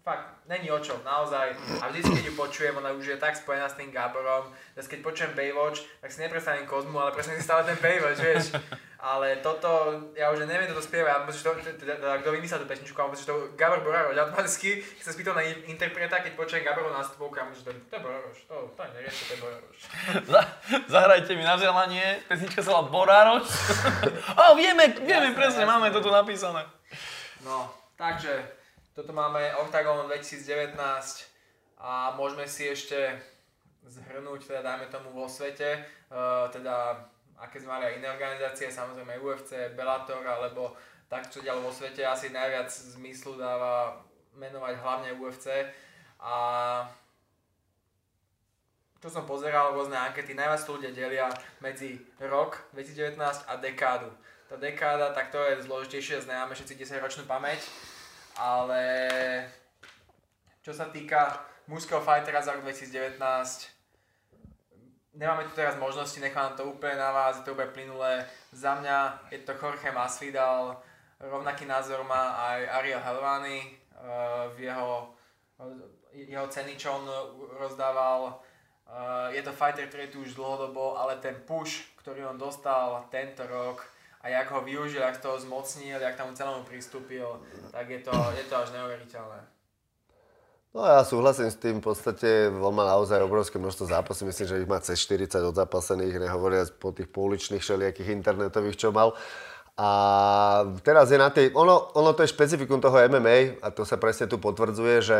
C: fakt, není o čom, naozaj. A vždy, keď ju počujem, ona už je tak spojená s tým Gáborom. Zase keď počujem Baywatch, tak si neprestavím Kozmu, ale presne si stále ten Baywatch, vieš. Ale toto, ja už neviem, kto to spieva, ja že to, teda, teda, kto vymyslel tú pesničku, ale že to Gabor Boraroš, automaticky keď sa spýtal na in- interpreta, keď počujem Gaborov nástupovku, ja že to, to je Boraroš, to, to je nerieš, to je Boraroš.
A: Za- Zahrajte mi na vzdelanie, pesnička sa volá Borároš. Ó, vieme, vieme
C: Jasné,
A: presne,
C: jasné.
A: máme to tu napísané.
C: No, takže, toto máme Octagon 2019 a môžeme si ešte zhrnúť, teda dajme tomu vo svete, uh, teda aké sme mali aj iné organizácie, samozrejme UFC, Bellator, alebo tak, čo dialo vo svete, asi najviac zmyslu dáva menovať hlavne UFC. A čo som pozeral rôzne ankety, najviac to ľudia delia medzi rok 2019 a dekádu. tá dekáda, tak to je zložitejšie, známe všetci 10 ročnú pamäť, ale čo sa týka mužského fightera za rok 2019, nemáme tu teraz možnosti, nechám to úplne na vás, je to úplne plynulé. Za mňa je to Jorge Masvidal, rovnaký názor má aj Ariel Helvani eh, v jeho, jeho ceny, čo on rozdával. Eh, je to fighter, ktorý je tu už dlhodobo, ale ten push, ktorý on dostal tento rok, a jak ho využil, jak toho zmocnil, jak tam celému pristúpil, tak je to, je to až neuveriteľné.
B: No ja súhlasím s tým, v podstate on má naozaj obrovské množstvo zápasov, myslím, že ich má cez 40 odzápasených, nehovoria po tých pouličných všelijakých internetových, čo mal. A teraz je na tej, ono, ono to je špecifikum toho MMA a to sa presne tu potvrdzuje, že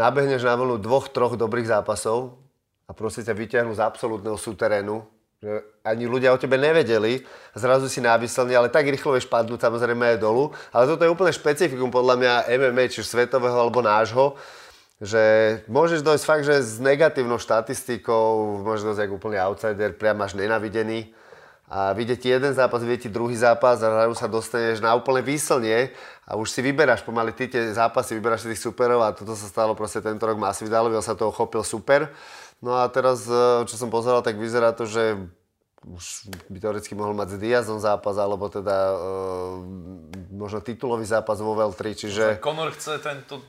B: nábehneš na vlnu dvoch, troch dobrých zápasov a proste ťa vyťahnú z absolútneho súterénu, že ani ľudia o tebe nevedeli, zrazu si náviselný, ale tak rýchlo vieš padnúť samozrejme aj dolu. Ale toto je úplne špecifikum podľa mňa MMA, či svetového alebo nášho, že môžeš dojsť fakt, že s negatívnou štatistikou, môžeš dojsť ako úplný outsider, priam až nenavidený a vidieť ti jeden zápas, vidieť ti druhý zápas a zrazu sa dostaneš na úplne výslnie a už si vyberáš pomaly ty tie zápasy, vyberáš si tých superov a toto sa stalo proste tento rok Masvidalovi, on sa toho chopil super No a teraz, e, čo som pozeral, tak vyzerá to, že už by teoreticky mohol mať s Diazom zápas, alebo teda uh, možno titulový zápas vo Vel 3, čiže...
A: Conor chce tento...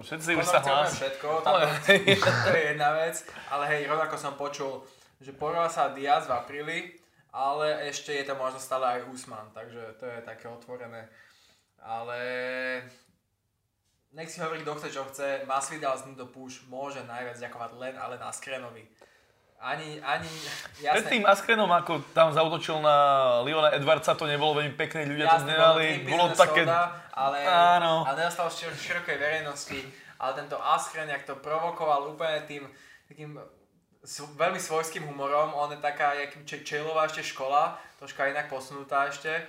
A: Všetci už sa hlási.
C: všetko, tam, to je jedna vec, ale hej, rovnako som počul, že porval sa Diaz v apríli, ale ešte je tam možno stále aj Usman, takže to je také otvorené. Ale nech si hovorí, kto chce, čo chce, Masvidal z do Push môže najviac ďakovať len ale na Skrenovi. Ani, ani, jasné.
A: Pred tým Askrenom, ako tam zautočil na Leona Edwardsa, to nebolo veľmi pekné, ľudia jasné, to nedali, bolo, bolo také...
C: Soda, ale, Áno. ale nedostal šir, širokej verejnosti, ale tento Askren, jak to provokoval úplne tým takým veľmi svojským humorom, on je taká jak čelová ešte škola, troška inak posunutá ešte,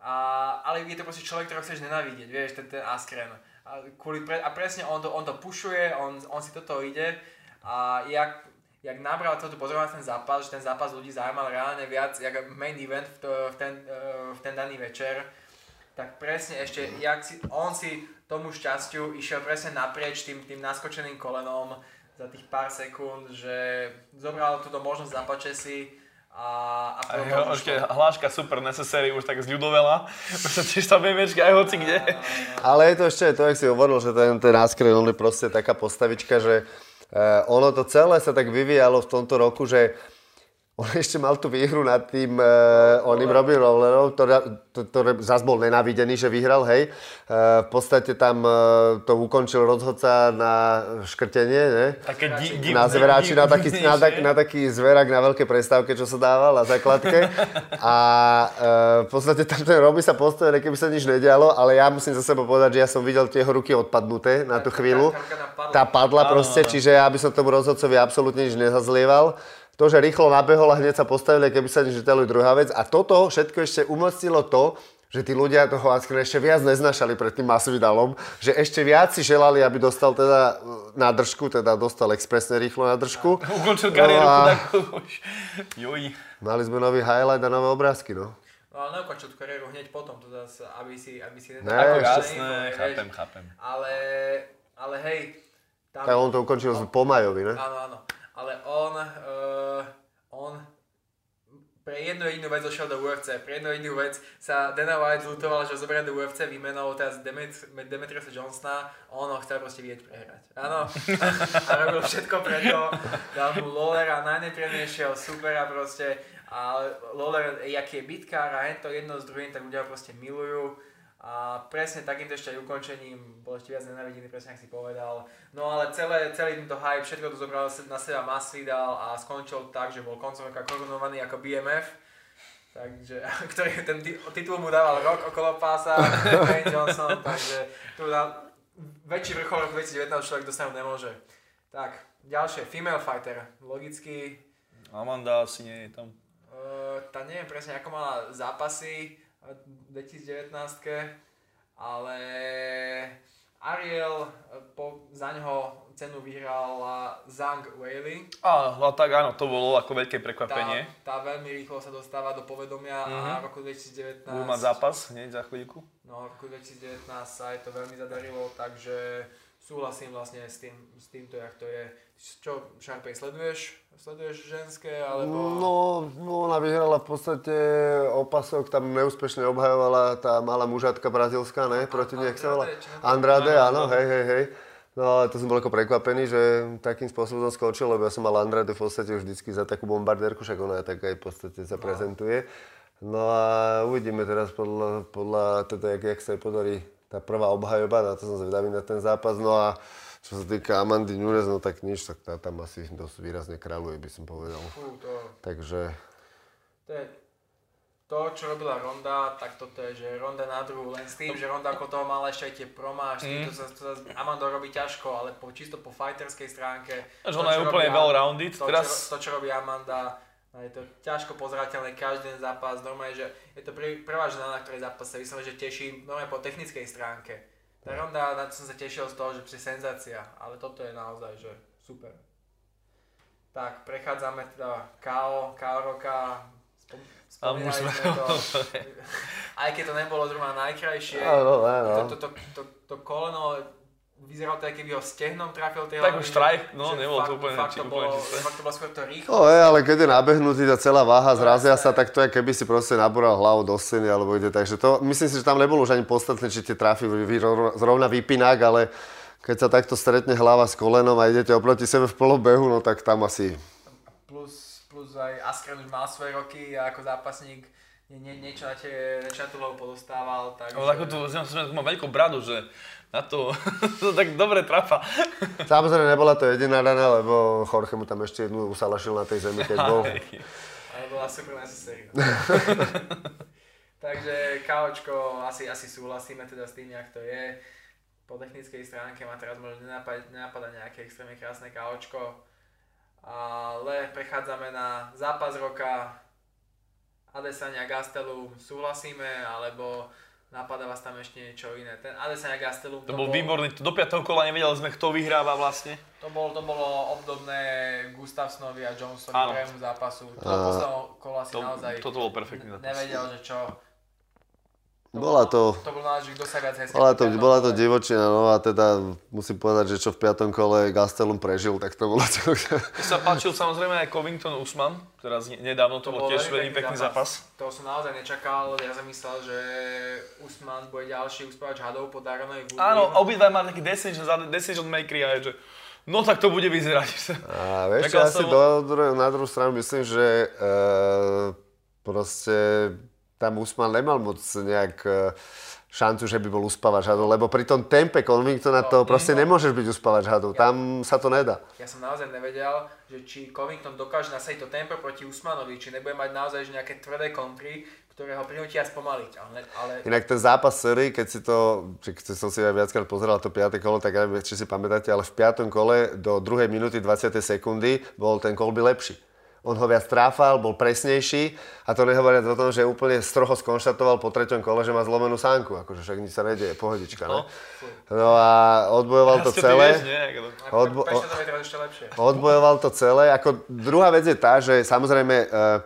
C: a, ale je to proste človek, ktorého chceš nenávidieť, vieš, ten, ten Askren. A, kvôli pre, a presne on to, on to pušuje, on, on si toto ide. A jak, jak nabral toto pozorovať ten zápas, že ten zápas ľudí zaujímal reálne viac, jak main event v, to, v, ten, uh, v ten daný večer, tak presne ešte, jak si, on si tomu šťastiu išiel presne naprieč tým, tým naskočeným kolenom za tých pár sekúnd, že zobral túto možnosť zapače si, a, a,
A: a jo, ešte hláška super necessary už tak zľudovela, že tiež tam viemečka aj hoci kde.
B: Ale je to ešte to, jak si hovoril, že ten, ten náskren, on je proste taká postavička, že uh, ono to celé sa tak vyvíjalo v tomto roku, že on ešte mal tú výhru nad tým, uh, on im robil rollerov, to, to, to, to zase bol nenávidený, že vyhral, hej. Uh, v podstate tam uh, to ukončil rozhodca na škrtenie, ne?
A: Také di, di,
B: na zveráči, na taký, na, tak, na taký zverak na veľké prestávke, čo sa dával na základke. A uh, v podstate tam ten Roby sa postavil, keby sa nič nedialo, ale ja musím za seba povedať, že ja som videl tie jeho ruky odpadnuté na tú chvíľu. Tá padla proste, čiže ja by som tomu rozhodcovi absolútne nič nezazlieval to, že rýchlo nabehol a hneď sa postavili, keby sa nič druhá vec. A toto všetko ešte umocnilo to, že tí ľudia toho Askren ešte viac neznašali pred tým Masvidalom, že ešte viac si želali, aby dostal teda e, nádržku, teda dostal expresne rýchlo nádržku.
A: Ukončil kariéru no a... Joj.
B: Mali sme nový highlight a nové obrázky, no.
C: No ale neukončil tú kariéru hneď potom, to zase, aby si, aby si...
A: Ne, ako jasné, chápem, chápem.
C: Ale, ale hej...
B: Tam... Tak on to ukončil no, po Majovi, ne?
C: Áno, áno ale on, uh, on pre jednu jedinú vec došiel do UFC, pre jednu jedinú vec sa Dana White zlutoval, že zoberie do UFC výmenou teraz Demet- Demetriusa Johnsona, on ho chcel proste vidieť prehrať. Áno, a robil všetko preto, dal mu Lawlera najnepríjemnejšieho supera proste, a Lawler, jaký je bitkár a to jedno s druhým, tak ľudia ho proste milujú a presne takýmto ešte aj ukončením bol ešte viac nenavidený, presne ak si povedal. No ale celé, celý tento hype, všetko to zobral na seba Masvidal a skončil tak, že bol koncom roka korunovaný ako BMF. Takže, ktorý ten titul mu dával rok okolo pása, Wayne Johnson, takže tu na väčší vrchol roku 2019 človek dostať nemôže. Tak, ďalšie, female fighter, logicky.
A: Amanda asi nie je tam.
C: Uh, tá neviem presne, ako mala zápasy, 2019 ale Ariel, po, za ňoho cenu vyhrala Zhang Weili.
A: A, no tak áno, to bolo ako veľké prekvapenie.
C: Tá, tá veľmi rýchlo sa dostáva do povedomia mm-hmm. a v roku 2019...
A: Budú mať zápas hneď za chvíľku.
C: No, v roku 2019 sa aj to veľmi zadarilo, takže súhlasím vlastne s, tým, s týmto, jak to je. Čo, Sharpay, sleduješ? Sleduješ ženské, alebo...
B: No, no, ona vyhrala v podstate opasok, tam neúspešne obhajovala tá malá mužatka brazilská, ne? Proti nech sa volá. Andrade, áno, hej, hej, hej. No to som bol ako prekvapený, že takým spôsobom skončil, lebo ja som mal Andrade v podstate vždycky za takú bombardérku, však ona tak aj v podstate sa no. prezentuje. No a uvidíme teraz podľa, podľa teda, jak, jak sa jej podarí tá prvá obhajoba, na to som zvedavý na ten zápas. No a čo sa týka Amandy Nunes, no tak nič, tak tá tam asi dosť výrazne kráľuje, by som povedal.
C: Fú, to...
B: Takže...
C: To je to, čo robila Ronda, tak toto je, že Ronda na druhú, len s tým, že Ronda ako toho mala ešte aj tie promáš, mm. to, sa, to sa Amando robí ťažko, ale po, čisto po fighterskej stránke.
A: Až ona je úplne well-rounded.
C: To, teraz... čo, to, čo robí Amanda, je to ťažko pozerateľné každý zápas, normálne, že je to prvá žena, na ktorej zápas sa vyslovene, že teší normálne po technickej stránke. Tá Ronda, na to som sa tešil z toho, že je senzácia, ale toto je naozaj, že super. Tak, prechádzame teda KO, KO roka, Spomínali sme to, aj keď to nebolo zrovna najkrajšie,
B: áno, áno.
C: To, to, to, to, to koleno vyzeralo to, keby ho stehnom trafil tej
A: Tak už strajk, no nebolo to úplne,
C: fakt to bolo, fakt to bolo skôr to rýchlo.
B: No je, ale keď je nabehnutý tá celá váha, zrazia sa, tak to je keby si proste nabúral hlavu do scény, alebo ide, takže to, myslím si, že tam nebolo už ani podstatné, či tie trafy zrovna vypinák, ale keď sa takto stretne hlava s kolenom a idete oproti sebe v polobehu, no tak tam asi...
C: Plus plus aj Askren už mal svoje roky a ako zápasník nie, nie, niečo na tie podostával. Takže...
A: Ale ako tu, som, som mal veľkú bradu, že na to, to tak dobre trafa.
B: Samozrejme nebola to jediná rana, lebo Jorge mu tam ešte jednu usalašil na tej zemi, keď bol.
C: Ale bola super na. Takže KOčko, asi, asi súhlasíme teda s tým, jak to je. Po technickej stránke ma teraz možno nenapadá nejaké extrémne krásne KOčko ale prechádzame na zápas roka Adesania Gastelum, súhlasíme, alebo napadá vás tam ešte niečo iné. Ten Adesanya Gastelum...
A: To, to bol, bol výborný, do 5. kola nevedeli sme, kto vyhráva vlastne.
C: To, bol, to bolo obdobné Gustafsnovi a Johnsonovi prvému zápasu. To posledného kola si to, naozaj
A: toto bol perfektný zápas.
C: nevedel, že čo,
B: bola to...
C: To bol náleží, kto sa viac
B: bola to, bola to divočina, no a teda musím povedať, že čo v piatom kole Gastelum prežil, tak to bolo to...
A: Mne sa páčil samozrejme aj Covington Usman, teraz nedávno to, to bol tiež veľmi pekný zápas.
C: zápas. To som naozaj nečakal, ja som myslel, že Usman bude ďalší uspávač hadov po Daronovi
A: Áno, obidva má taký decision, decision maker a že No tak to bude vyzerať.
B: A vieš, ja si do, na druhú stranu myslím, že e, proste tam Usman nemal moc nejak e, šancu, že by bol uspávač hadov, lebo pri tom tempe Covingtona to proste nemôžeš byť uspávač hadov, tam sa to nedá.
C: Ja som naozaj nevedel, že či Covington dokáže nasadiť to tempo proti Usmanovi, či nebude mať naozaj nejaké tvrdé kontry, ktoré ho prinútia spomaliť. Ale, ale...
B: Inak ten zápas série, keď si to, keď som si aj viackrát pozeral to 5. kolo, tak aj či si pamätáte, ale v 5. kole do 2. minúty 20. sekundy bol ten kolby lepší on ho viac tráfal, bol presnejší a to nehovoriac o tom, že úplne stroho skonštatoval po treťom kole, že má zlomenú sánku, akože však nič sa nedieje, pohodička, ne? No a odbojoval to celé.
C: Odbo-
B: odbojoval to celé. Ako druhá vec je tá, že samozrejme uh,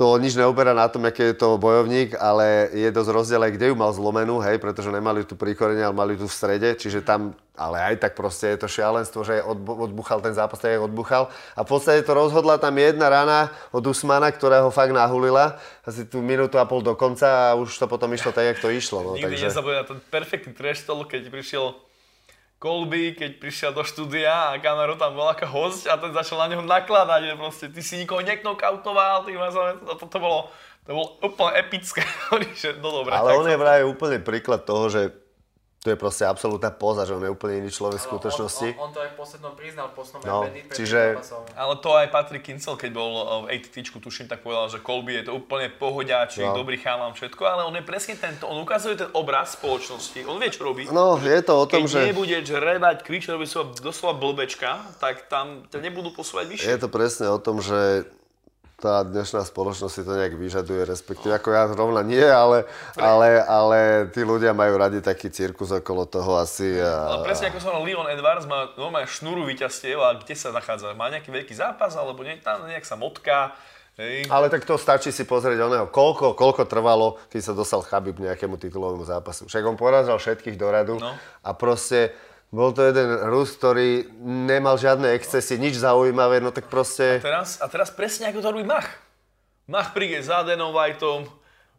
B: to nič neuberá na tom, aký je to bojovník, ale je dosť rozdiel aj kde ju mal zlomenú, hej, pretože nemali tu príkorenie, ale mali tu v strede, čiže tam, ale aj tak proste je to šialenstvo, že odbuchal ten zápas, tak odbuchal. A v podstate to rozhodla tam jedna rana od Usmana, ktorá ho fakt nahulila, asi tu minútu a pol do konca a už to potom išlo tak, jak to išlo. No,
A: Nikdy takže... nezabudem na ten perfektný trash keď prišiel Kolby, keď prišiel do štúdia a Camaro tam bol ako host a ten začal na neho nakladať, proste ty si nikoho neknokautoval, ty máš, to, to, to bolo, to bolo úplne epické, že no dobré.
B: Ale on je vraj úplne príklad toho, že to je proste absolútna poza, že on je úplne iný človek v skutočnosti.
C: On, on, on, to aj poslednom priznal, poslednom
B: no, čiže...
A: Ale to aj Patrick Kincel, keď bol v ATT, tuším, tak povedal, že Colby je to úplne pohodiačik, no. dobrý chalán, všetko, ale on je presne tento, on ukazuje ten obraz spoločnosti, on vie, čo robí.
B: No, je to o tom,
A: keď
B: že...
A: Keď nebude žrebať, kričať, robí doslova blbečka, tak tam ťa nebudú posúvať vyššie.
B: Je to presne o tom, že tá dnešná spoločnosť si to nejak vyžaduje, respektíve ako ja rovna nie, ale, ale, ale tí ľudia majú radi taký cirkus okolo toho asi. A...
A: Ale presne ako som Leon Edwards má normálne šnúru víťazstiev a kde sa nachádza? Má nejaký veľký zápas alebo nie, tam nejak sa motká? Hej.
B: Ale tak to stačí si pozrieť oného, koľko, koľko trvalo, keď sa dostal Chabib nejakému titulovému zápasu. Však on porazal všetkých do radu no. a proste bol to jeden Rus, ktorý nemal žiadne excesy, nič zaujímavé, no tak proste...
A: A teraz, a teraz presne ako to robí Mach. Mach príde za Denom Whiteom,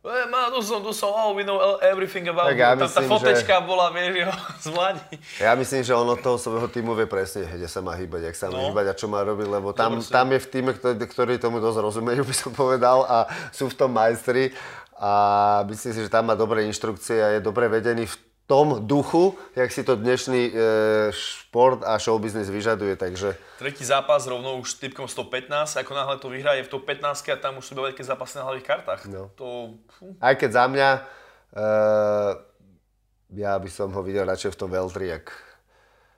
A: má, tu som, tu som, oh, we know everything about tak ja myslím, tá, tá fotečka že... bola, vieš, jeho z mladí.
B: Ja myslím, že on od toho svojho týmu vie presne, kde sa má hýbať, jak sa má no. hýbať a čo má robiť, lebo tam, tam je v týme, ktorý, ktorý tomu dosť rozumejú, by som povedal, a sú v tom majstri. A myslím si, že tam má dobré inštrukcie a je dobre vedený v tom duchu, jak si to dnešný e, šport a showbiznis vyžaduje, takže...
A: Tretí zápas rovno už s typkom 115, ako náhle to vyhrá, je v top 15 a tam už sú veľké zápasy na hlavých kartách. No. To,
B: Aj keď za mňa, e, ja by som ho videl radšej v tom Veltri, jak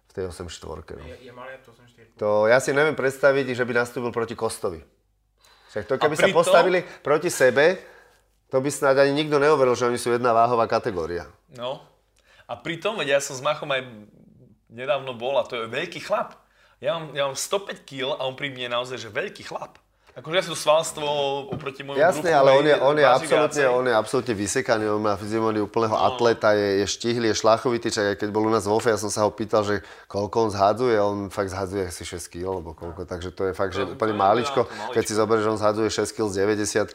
B: v tej 8-4. No. Je, je malé to 8-4. To ja si neviem predstaviť, že by nastúpil proti Kostovi. Však to, keby sa postavili to... proti sebe, to by snáď ani nikto neuveril, že oni sú jedna váhová kategória.
A: No, a pritom, veď ja som s Machom aj nedávno bol a to je veľký chlap. Ja mám, ja mám 105 kg a on pri mne je naozaj že veľký chlap. Akože ja som svalstvo oproti môjmu
B: Jasne, ale on je, on, je absolútne, on je absolútne vysekaný, on má fyziomóniu úplného no. atleta, je, je štihlý, je šlachovitý, čak aj keď bol u nás vo ja som sa ho pýtal, že koľko on zhadzuje, on fakt zhadzuje asi 6 kg, alebo koľko, takže to je fakt, že úplne máličko, keď si zoberieš, že on zhadzuje 6 kg z 90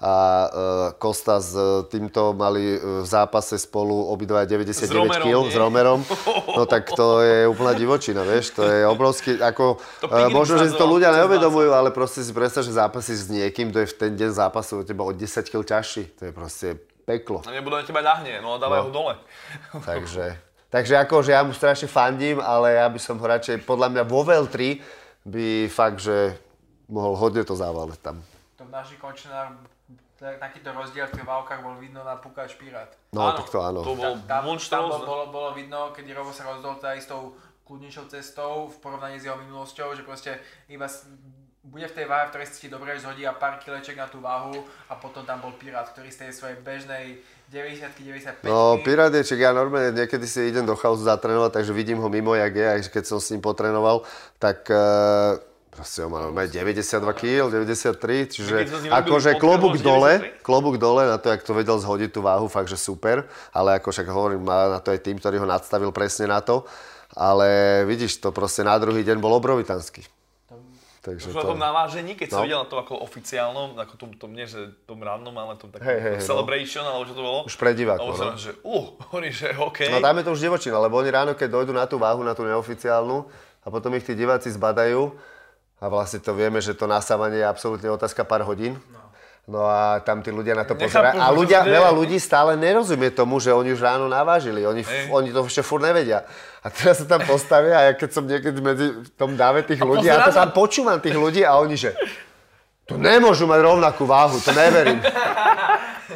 B: a uh, Kosta s týmto mali uh, v zápase spolu obidva 99 kg s Romerom, no tak to je úplná divočina, vieš, to je obrovský, ako, uh, možno, že si to ľudia neuvedomujú, ale proste si predstav, že zápasíš s niekým, kto je v ten deň zápasu od teba o 10 kg ťažší. To je proste peklo.
A: A nebudú na teba ľahne, no dávaj no. ho dole.
B: Takže, takže ako, že ja mu strašne fandím, ale ja by som ho radšej, podľa mňa vo Veltri by fakt, že mohol hodne to závaleť tam.
C: To v našich končinách takýto rozdiel v tých válkach bol vidno na Pukáč Pirát.
B: No, áno, tak to áno.
A: To bol tam, tam,
C: tam bolo, bolo, bolo vidno, keď Robo sa rozdol teda istou kľudnejšou cestou v porovnaní s jeho minulosťou, že proste iba bude v tej váhe, v ktorej si dobre zhodí a pár kileček na tú váhu a potom tam bol Pirát, ktorý z tej svojej bežnej 90 95
B: No, Pirát je, čak ja normálne niekedy si idem do chaosu zatrénovať, takže vidím ho mimo, jak je, aj keď som s ním potrenoval, tak uh, proste on má 92 kg, 93, čiže akože klobúk dole, klobúk dole na to, jak to vedel zhodiť tú váhu, fakt, že super, ale ako však hovorím, má na to aj tým, ktorý ho nadstavil presne na to, ale vidíš, to proste na druhý deň bol obrovitanský.
A: Takže to... tom navážení, keď no. som videl na to ako oficiálnom, ako tom, tom nie, že tom rannom, ale tom takom hey, hey, celebration, no. alebo čo to bolo.
B: Už pre divákov, no.
A: že uh, hovorí, že OK.
B: No tam je to už divočina, lebo oni ráno, keď dojdú na tú váhu, na tú neoficiálnu, a potom ich tí diváci zbadajú, a vlastne to vieme, že to nasávanie je absolútne otázka pár hodín. No. No a tam tí ľudia na to pozerajú. A ľudia, veľa ľudí stále nerozumie tomu, že oni už ráno navážili. Oni, hey. oni to ešte furt nevedia. A teraz sa tam postavia a ja keď som niekedy medzi tom dáve tých ľudí, ja to tam počúvam tých ľudí a oni, že to nemôžu mať rovnakú váhu, to neverím.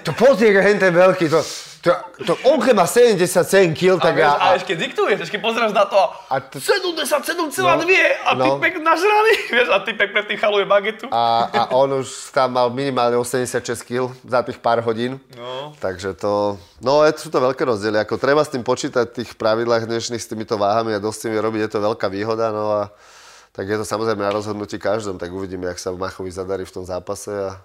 B: To pozrie, hen ten veľký, to, to, to on keď má 77 kg, tak
A: ja... A, a ešte diktuješ, ešte pozrieš na to a t- 77,2 no, a no. typek nažraný, vieš, a typek pred tým chaluje bagetu.
B: A, a on už tam mal minimálne 86 kg za tých pár hodín. No. Takže to... No, sú to veľké rozdiely. Ako treba s tým počítať v tých pravidlách dnešných s týmito váhami a dosť s tým robiť, je to veľká výhoda. No a tak je to samozrejme na rozhodnutí každom, tak uvidíme, jak sa Machovi zadarí v tom zápase a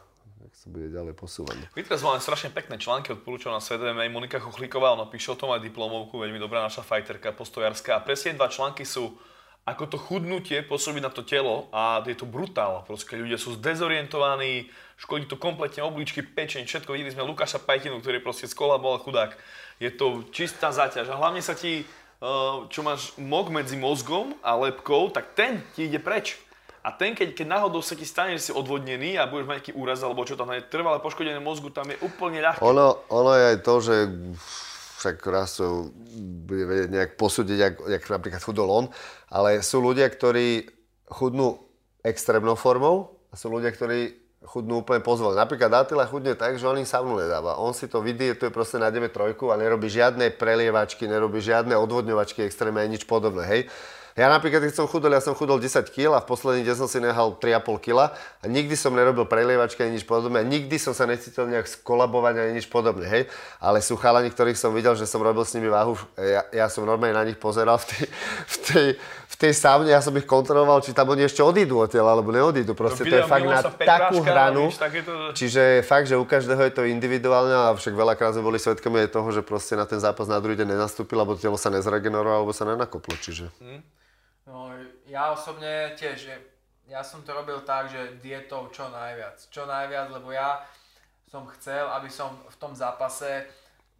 B: bude ďalej posúvať.
A: Vytraz máme strašne pekné články, odporúčam na Svet Monika Chuchlíková, ona píše o tom aj diplomovku, veľmi dobrá naša fajterka, postojarská. A presne dva články sú ako to chudnutie pôsobí na to telo a je to brutál. Proste ľudia sú zdezorientovaní, škodí to kompletne obličky, pečeň, všetko. Videli sme Lukáša Pajtinu, ktorý proste bol chudák. Je to čistá záťaž a hlavne sa ti Eh, čo máš mok medzi mozgom a lepkou, tak ten ti ide preč. A ten, keď, keď náhodou sa ti stane, že si odvodnený a budeš mať nejaký úraz alebo čo tam je trvalé poškodené mozgu, tam je úplne ľahké.
B: Ono, ono je aj to, že však raz to bude vedieť nejak posúdiť, jak, jak napríklad chudol on, ale sú ľudia, ktorí chudnú extrémnou formou a sú ľudia, ktorí chudnú úplne pozvol. Napríklad Attila chudne tak, že on im savnu nedáva. On si to vydietuje proste nájdeme trojku a nerobí žiadne prelievačky, nerobí žiadne odvodňovačky extrémne, nič podobné, hej. Ja napríklad, keď som chudol, ja som chudol 10 kg a v posledný deň som si nehal 3,5 kg a nikdy som nerobil prelievačky ani nič podobné nikdy som sa necítil nejak skolabovať ani nič podobné, hej. Ale sú chalani, ktorých som videl, že som robil s nimi váhu, ja, ja som normálne na nich pozeral v tej, v tej, v tej saune, ja som ich kontroloval, či tam oni ešte odídu odtiaľ, alebo neodídu. Proste to, to je fakt na takú hranu. Víš, takéto... Čiže fakt, že u každého je to individuálne a však veľakrát sme boli svetkami aj toho, že proste na ten zápas na druhý deň nenastúpil, lebo telo sa nezregenerovalo, alebo sa nenakoplo, čiže... Hmm.
C: No, ja osobne tiež, ja som to robil tak, že dietou čo najviac. Čo najviac, lebo ja som chcel, aby som v tom zápase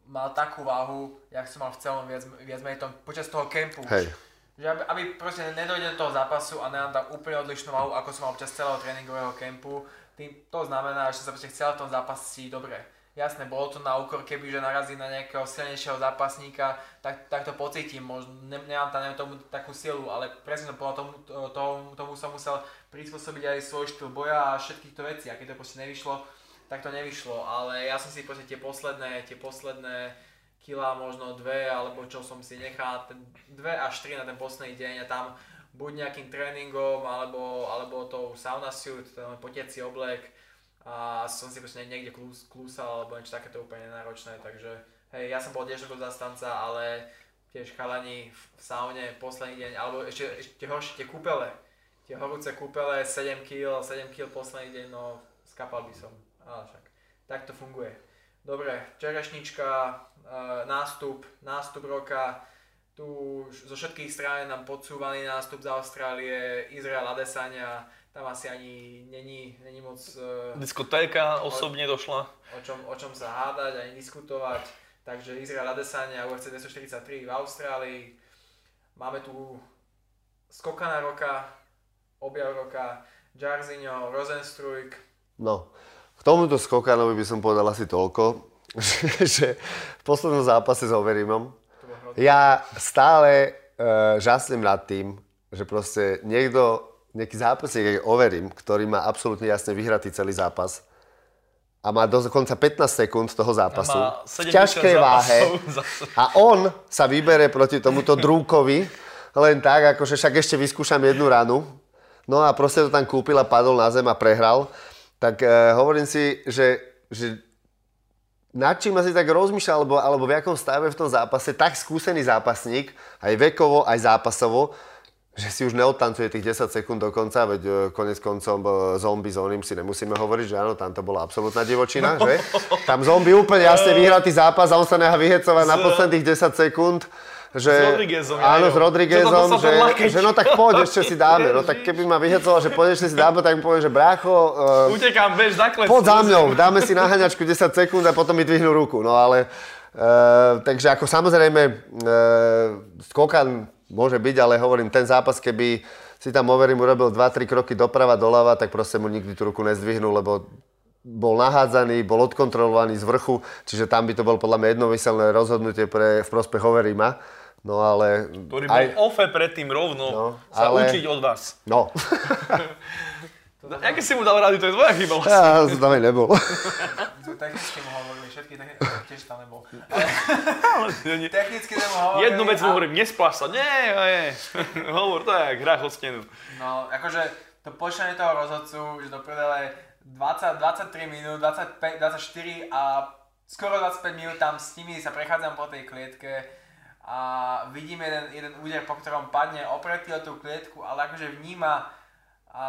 C: mal takú váhu, jak som mal v celom viac, viac menej tom, počas toho kempu. Hej. Že aby, aby proste nedojde do toho zápasu a nemám tam úplne odlišnú váhu, ako som mal počas celého tréningového kempu. Tým, to znamená, že som sa proste chcel v tom zápase dobre jasné, bolo to na úkor, keby že narazí na nejakého silnejšieho zápasníka, tak, tak to pocítim, možno ne, nemám tam tomu takú silu, ale presne podľa tomu, tomu, tomu som musel prispôsobiť aj svoj štýl boja a všetkých to veci, a keď to proste nevyšlo, tak to nevyšlo, ale ja som si proste tie posledné, tie posledné kila, možno dve, alebo čo som si nechal, ten, dve až tri na ten posledný deň a tam buď nejakým tréningom, alebo, alebo tou sauna suit, ten potiaci oblek, a som si proste niekde klús, klúsal alebo niečo takéto úplne nenáročné, takže hej, ja som bol tiež ako zastanca, ale tiež chalani v saune posledný deň, alebo ešte, ešte horšie tie kúpele, tie horúce kúpele, 7 kg, 7 kg posledný deň, no skapal by som, ale však tak to funguje. Dobre, čerešnička, e, nástup, nástup roka, tu zo všetkých strán nám podsúvaný nástup z Austrálie, Izrael Adesania, tam asi ani není, není moc...
A: Uh, Diskotéka osobne o, došla.
C: O čom, o čom sa hádať, ani diskutovať. Takže Izrael Adesanya, UFC 243 v Austrálii. Máme tu skokana roka, objav roka, Jarzinho, Rosenstruik.
B: No, k tomuto skokanovi by som povedal asi toľko, že v poslednom zápase s Overimom ja stále uh, žasnem nad tým, že proste niekto nejaký zápasník, jak overím, ktorý má absolútne jasne vyhratý celý zápas a má dokonca 15 sekúnd toho zápasu v ťažkej váhe a on sa vybere proti tomuto Drúkovi len tak, akože však ešte vyskúšam jednu ranu. No a proste to tam kúpil a padol na zem a prehral. Tak e, hovorím si, že, že nad čím asi tak rozmýšľal, alebo, alebo v akom stave v tom zápase tak skúsený zápasník, aj vekovo, aj zápasovo, že si už neodtancuje tých 10 sekúnd do konca, veď e, konec koncom zombie s oným si nemusíme hovoriť, že áno, tam to bola absolútna divočina, že? Tam zombie úplne jasne vyhratý zápas a on sa neha vyhecovať na posledných 10 sekúnd. Že,
A: s Rodriguezom.
B: Áno, s Rodriguezom, že, že, no tak poď, ešte si dáme. No tak keby ma vyhecoval, že poď, ešte si dáme, tak mi poviem, že brácho...
A: Uh, Utekám, bež, zakles.
B: Poď za mňou, dáme si naháňačku 10 sekúnd a potom mi dvihnú ruku. No ale, uh, takže ako samozrejme, uh, skokan môže byť, ale hovorím, ten zápas, keby si tam overím urobil 2-3 kroky doprava, doľava, tak proste mu nikdy tú ruku nezdvihnul, lebo bol nahádzaný, bol odkontrolovaný z vrchu, čiže tam by to bolo podľa mňa jednomyselné rozhodnutie pre, v prospech Overima. No ale...
A: Ktorý bol aj... ofe predtým rovno no, sa ale... učiť od vás.
B: No.
A: No, aké si mu dal rady, to je tvoja chyba vlastne.
B: Ja som tam aj nebol.
C: Technicky mu hovorili, všetky technicky, tiež tam nebol. technicky mu hovorili.
A: Jednu vec mu hovorím, nespláš sa. Nie, nie. Hovor, to je jak hrách od stenu.
C: No, akože to počanie toho rozhodcu, že do prdele 20, 23 minút, 25, 24 a skoro 25 minút tam s nimi sa prechádzam po tej klietke a vidím jeden, jeden úder, po ktorom padne opretý o tú klietku, ale akože vníma a,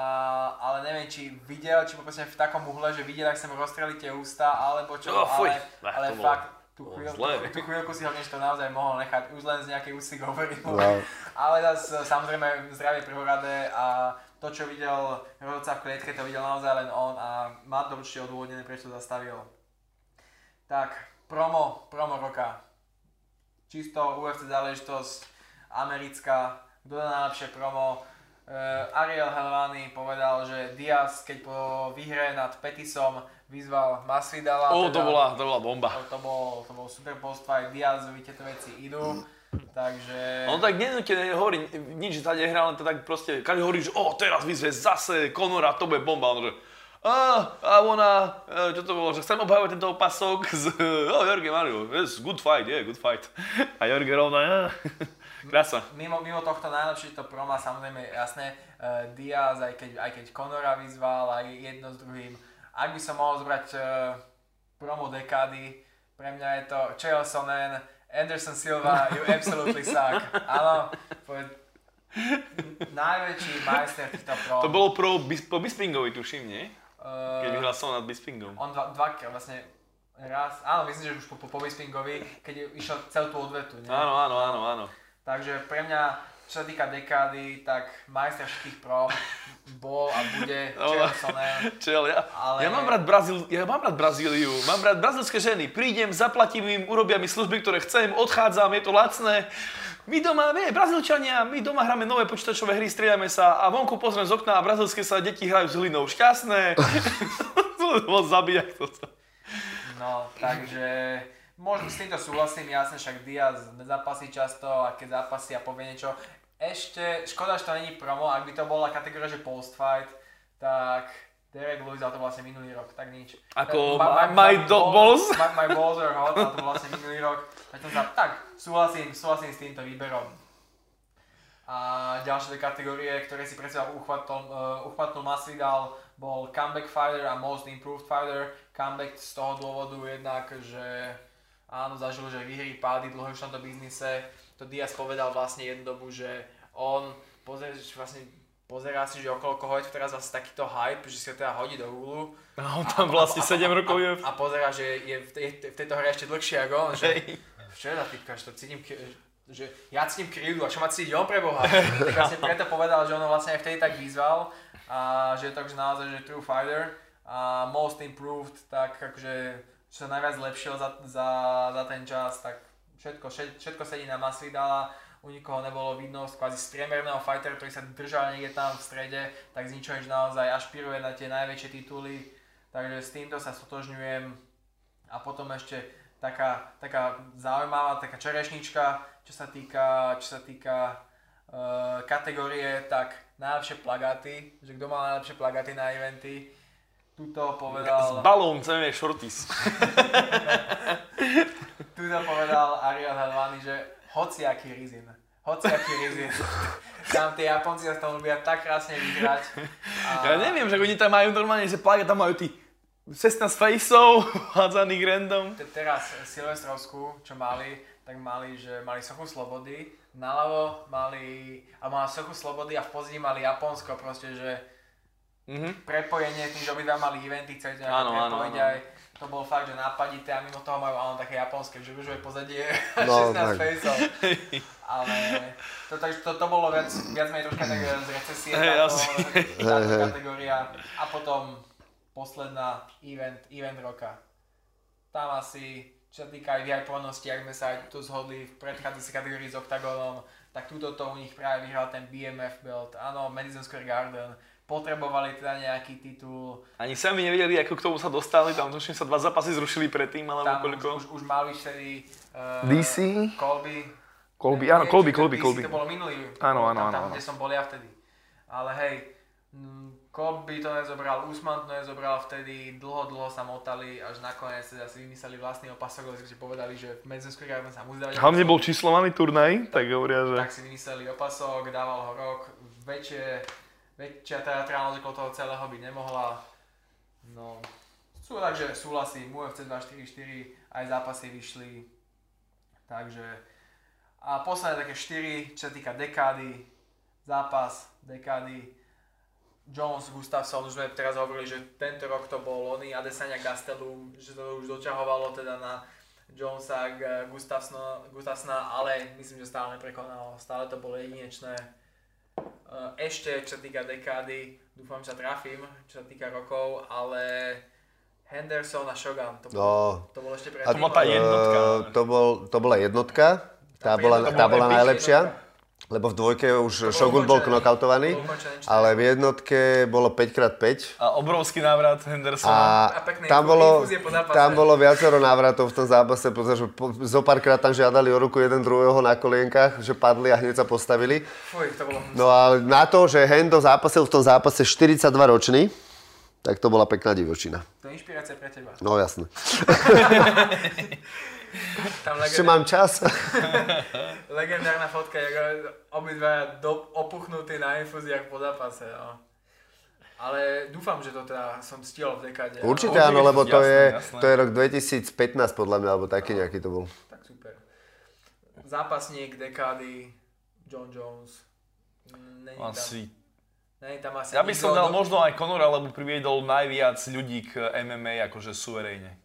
C: ale neviem, či videl, či proste v takom uhle, že videl, ak sa mu rozstreli tie ústa, alebo čo, oh, ale, ale fakt, tú, chvíľ, tú, tú chvíľku si ho to naozaj mohol nechať, už len z nejakej ústy hovoril. Wow. Ale zase samozrejme zdravie prvorade a to, čo videl rozhodca v klietke, to videl naozaj len on a má to určite odôvodnené, prečo to zastavil. Tak, promo, promo roka. Čisto UFC záležitosť, americká, kto dá najlepšie promo, Ariel Helvani povedal, že Diaz, keď po výhre nad Petisom vyzval Masvidala.
A: Oh, teda, to, bola, to bola bomba.
C: To, to, bol, to bol super post fight, Diazovi tieto veci idú. Takže...
A: On tak nenútene hovorí, nič sa nehrá, len to tak proste, každý hovorí, že o, teraz vyzve zase Conora, to bude bomba. On že, a, a ona, e, čo to bolo, že chcem obhajovať tento opasok z, oh, Jorge Mario, yes, good fight, yeah, good fight. A Jorge rovná, yeah. Krása.
C: Mimo, mimo tohto najlepšie to promo, samozrejme jasné, uh, Diaz, aj keď, aj keď Conora vyzval, aj jedno s druhým. Ak by som mohol zobrať uh, promo dekády, pre mňa je to Chael Sonnen, Anderson Silva, you absolutely suck. Áno, najväčší majster týchto prom.
A: To bolo pro, po Bispingovi, tuším, nie?
C: Uh,
A: Keď vyhral nad Bispingom.
C: On dva, dvakrát vlastne raz, áno, myslím, že už po, po, po Bispingovi, keď išiel celú tú odvetu, nie?
A: Áno, áno, áno, áno.
C: Takže pre mňa, čo sa týka dekády, tak majster všetkých prom bol a bude Chael Sonnen.
A: Čel, ja, ale... ja, mám rád Brazíl, ja mám rád Brazíliu, mám rád brazilské ženy. Prídem, zaplatím im, urobia mi služby, ktoré chcem, odchádzam, je to lacné. My doma, vie, Brazílčania, my doma hráme nové počítačové hry, striedame sa a vonku pozriem z okna a brazilské sa deti hrajú s hlinou. Šťastné. to bol zabíjať to.
C: No, takže možno s týmto súhlasím, jasne, však Diaz nezapasí často a keď zapasí a povie niečo. Ešte, škoda, že to není promo, ak by to bola kategória, že post-fight, tak Derek Lewis, ale to vlastne minulý rok, tak nič.
A: Ako my, my, my, my balls?
C: My, my balls are hot, ale to vlastne minulý rok. Tak, sa, tak súhlasím, súhlasím s týmto výberom. A ďalšie kategórie, ktoré si predsa uchvatol, uh, uchvatnul Masvidal, bol Comeback Fighter a Most Improved Fighter. Comeback z toho dôvodu jednak, že áno, zažil, že vyhrí pády dlho už v tomto biznise. To Diaz povedal vlastne jednu dobu, že on pozrie, vlastne pozerá si, že okolo koho je to teraz zase takýto hype, že si ho teda hodí do hulu.
A: A on tam vlastne 7 rokov je.
C: A, a pozerá, že je v, tej, v tejto hre ešte dlhšie ako on. Že, čo je za typka, že to cítim, že ja cítim krivdu a čo ma cíti on pre Boha. tak vlastne preto povedal, že on vlastne aj vtedy tak vyzval a že je to akože naozaj že true fighter a most improved, tak akože čo sa najviac zlepšil za, za, za ten čas, tak všetko, všetko sedí na Masvidala u nikoho nebolo vidno, kvázi z priemerného fightera, ktorý sa držal niekde tam v strede, tak z ničoho nič naozaj ašpiruje na tie najväčšie tituly, takže s týmto sa stotožňujem. A potom ešte taká, taká zaujímavá, taká čerešnička, čo sa týka, čo sa týka uh, kategórie, tak najlepšie plagáty, že kto má najlepšie plagáty na eventy, tuto povedal...
A: S balón chceme shorties.
C: tuto povedal Ariel Helvani, že hociaký rizin. Hociaký rizin. Tam tie Japonci sa tam ľubia tak krásne vyhrať.
A: A... Ja neviem, že oni tam majú normálne, že plaga, tam majú tí 16 faceov hádzaných random.
C: Teraz Silvestrovskú, čo mali, tak mali, že mali sochu slobody, naľavo mali, a mali sochu slobody a v pozadí mali Japonsko proste, že mm-hmm. prepojenie, tým, že obidva mali eventy, chceli to prepojiť aj to bol fakt, že nápadité a mimo toho majú ale také japonské, že už pozadie no, 16 faceov. Ale to, to, to, to, bolo viac, viac menej troška tak z recesie hey, táto, táto kategória. A potom posledná event, event roka. Tam asi, čo sa týka aj vyhypovanosти, ak sme sa aj tu zhodli v predchádzajúcej kategórii s Octagonom, tak túto to u nich práve vyhral ten BMF belt. Áno, Madison Square Garden potrebovali teda nejaký titul.
A: Ani sami nevedeli, ako k tomu sa dostali, tam tuším sa dva zápasy zrušili predtým, alebo tam koľko.
C: Už, už, už mali vtedy uh,
A: DC?
C: Colby.
A: Colby, áno, Colby, Colby, Colby.
C: to bolo minulý,
A: áno, áno,
C: tam,
A: tam,
C: áno. kde som bol ja vtedy. Ale hej, Colby to nezobral, Usman to nezobral vtedy, dlho, dlho sa motali, až nakoniec teda si vymysleli vlastný opasok, lebo si povedali, že v Square Garden sa musí dávať
A: Hlavne bol číslovaný turnaj, tak hovoria, že...
C: Tak si vymysleli opasok, dával ho rok, väčšie väčšia teatrálnosť okolo toho celého by nemohla. No, sú takže súhlasím, UFC 244 aj zápasy vyšli. Takže a posledné také 4, čo sa týka dekády, zápas, dekády, Jones, Gustafsson, už sme teraz hovorili, že tento rok to bol Lony, Adesanya Gastelum, že to už dočahovalo teda na Jonesa, Gustafsona, Gustafsona, ale myslím, že stále neprekonalo, stále to bolo jedinečné ešte, čo sa týka dekády, dúfam, že sa trafím, čo sa týka rokov, ale Henderson a Shogun, to, bol, no, to bol ešte predtým.
A: To bola tá jednotka. Uh,
B: to, bol, to bola jednotka, tá, tá bola, tá bola najlepšia. Jednotka. Lebo v dvojke už Shogun bol knockoutovaný, ale v jednotke bolo 5x5.
A: A obrovský návrat Hendersona.
B: A, a tam, bolo, tam bolo viacero návratov v tom zápase, pretože zo párkrát tam žiadali o ruku jeden druhého na kolienkach, že padli a hneď sa postavili.
C: Fuj, to bolo...
B: No a na to, že Hendo zápasil v tom zápase 42 ročný, tak to bola pekná divočina.
C: To je inšpirácia pre teba.
B: No jasne. Tam Ešte mám čas.
C: legendárna fotka, jak obidva do, opuchnutí na infúziách po zápase. No. Ale dúfam, že to teda som stihol v dekáde.
B: Určite áno, lebo to, jasné, je, jasné. to je rok 2015 podľa mňa, alebo taký nejaký to bol.
C: Tak super. Zápasník dekády John Jones.
A: Není Asi
C: tam Nej, tam asi
A: ja by som dal do... možno aj Conora, lebo priviedol najviac ľudí k MMA akože suverejne.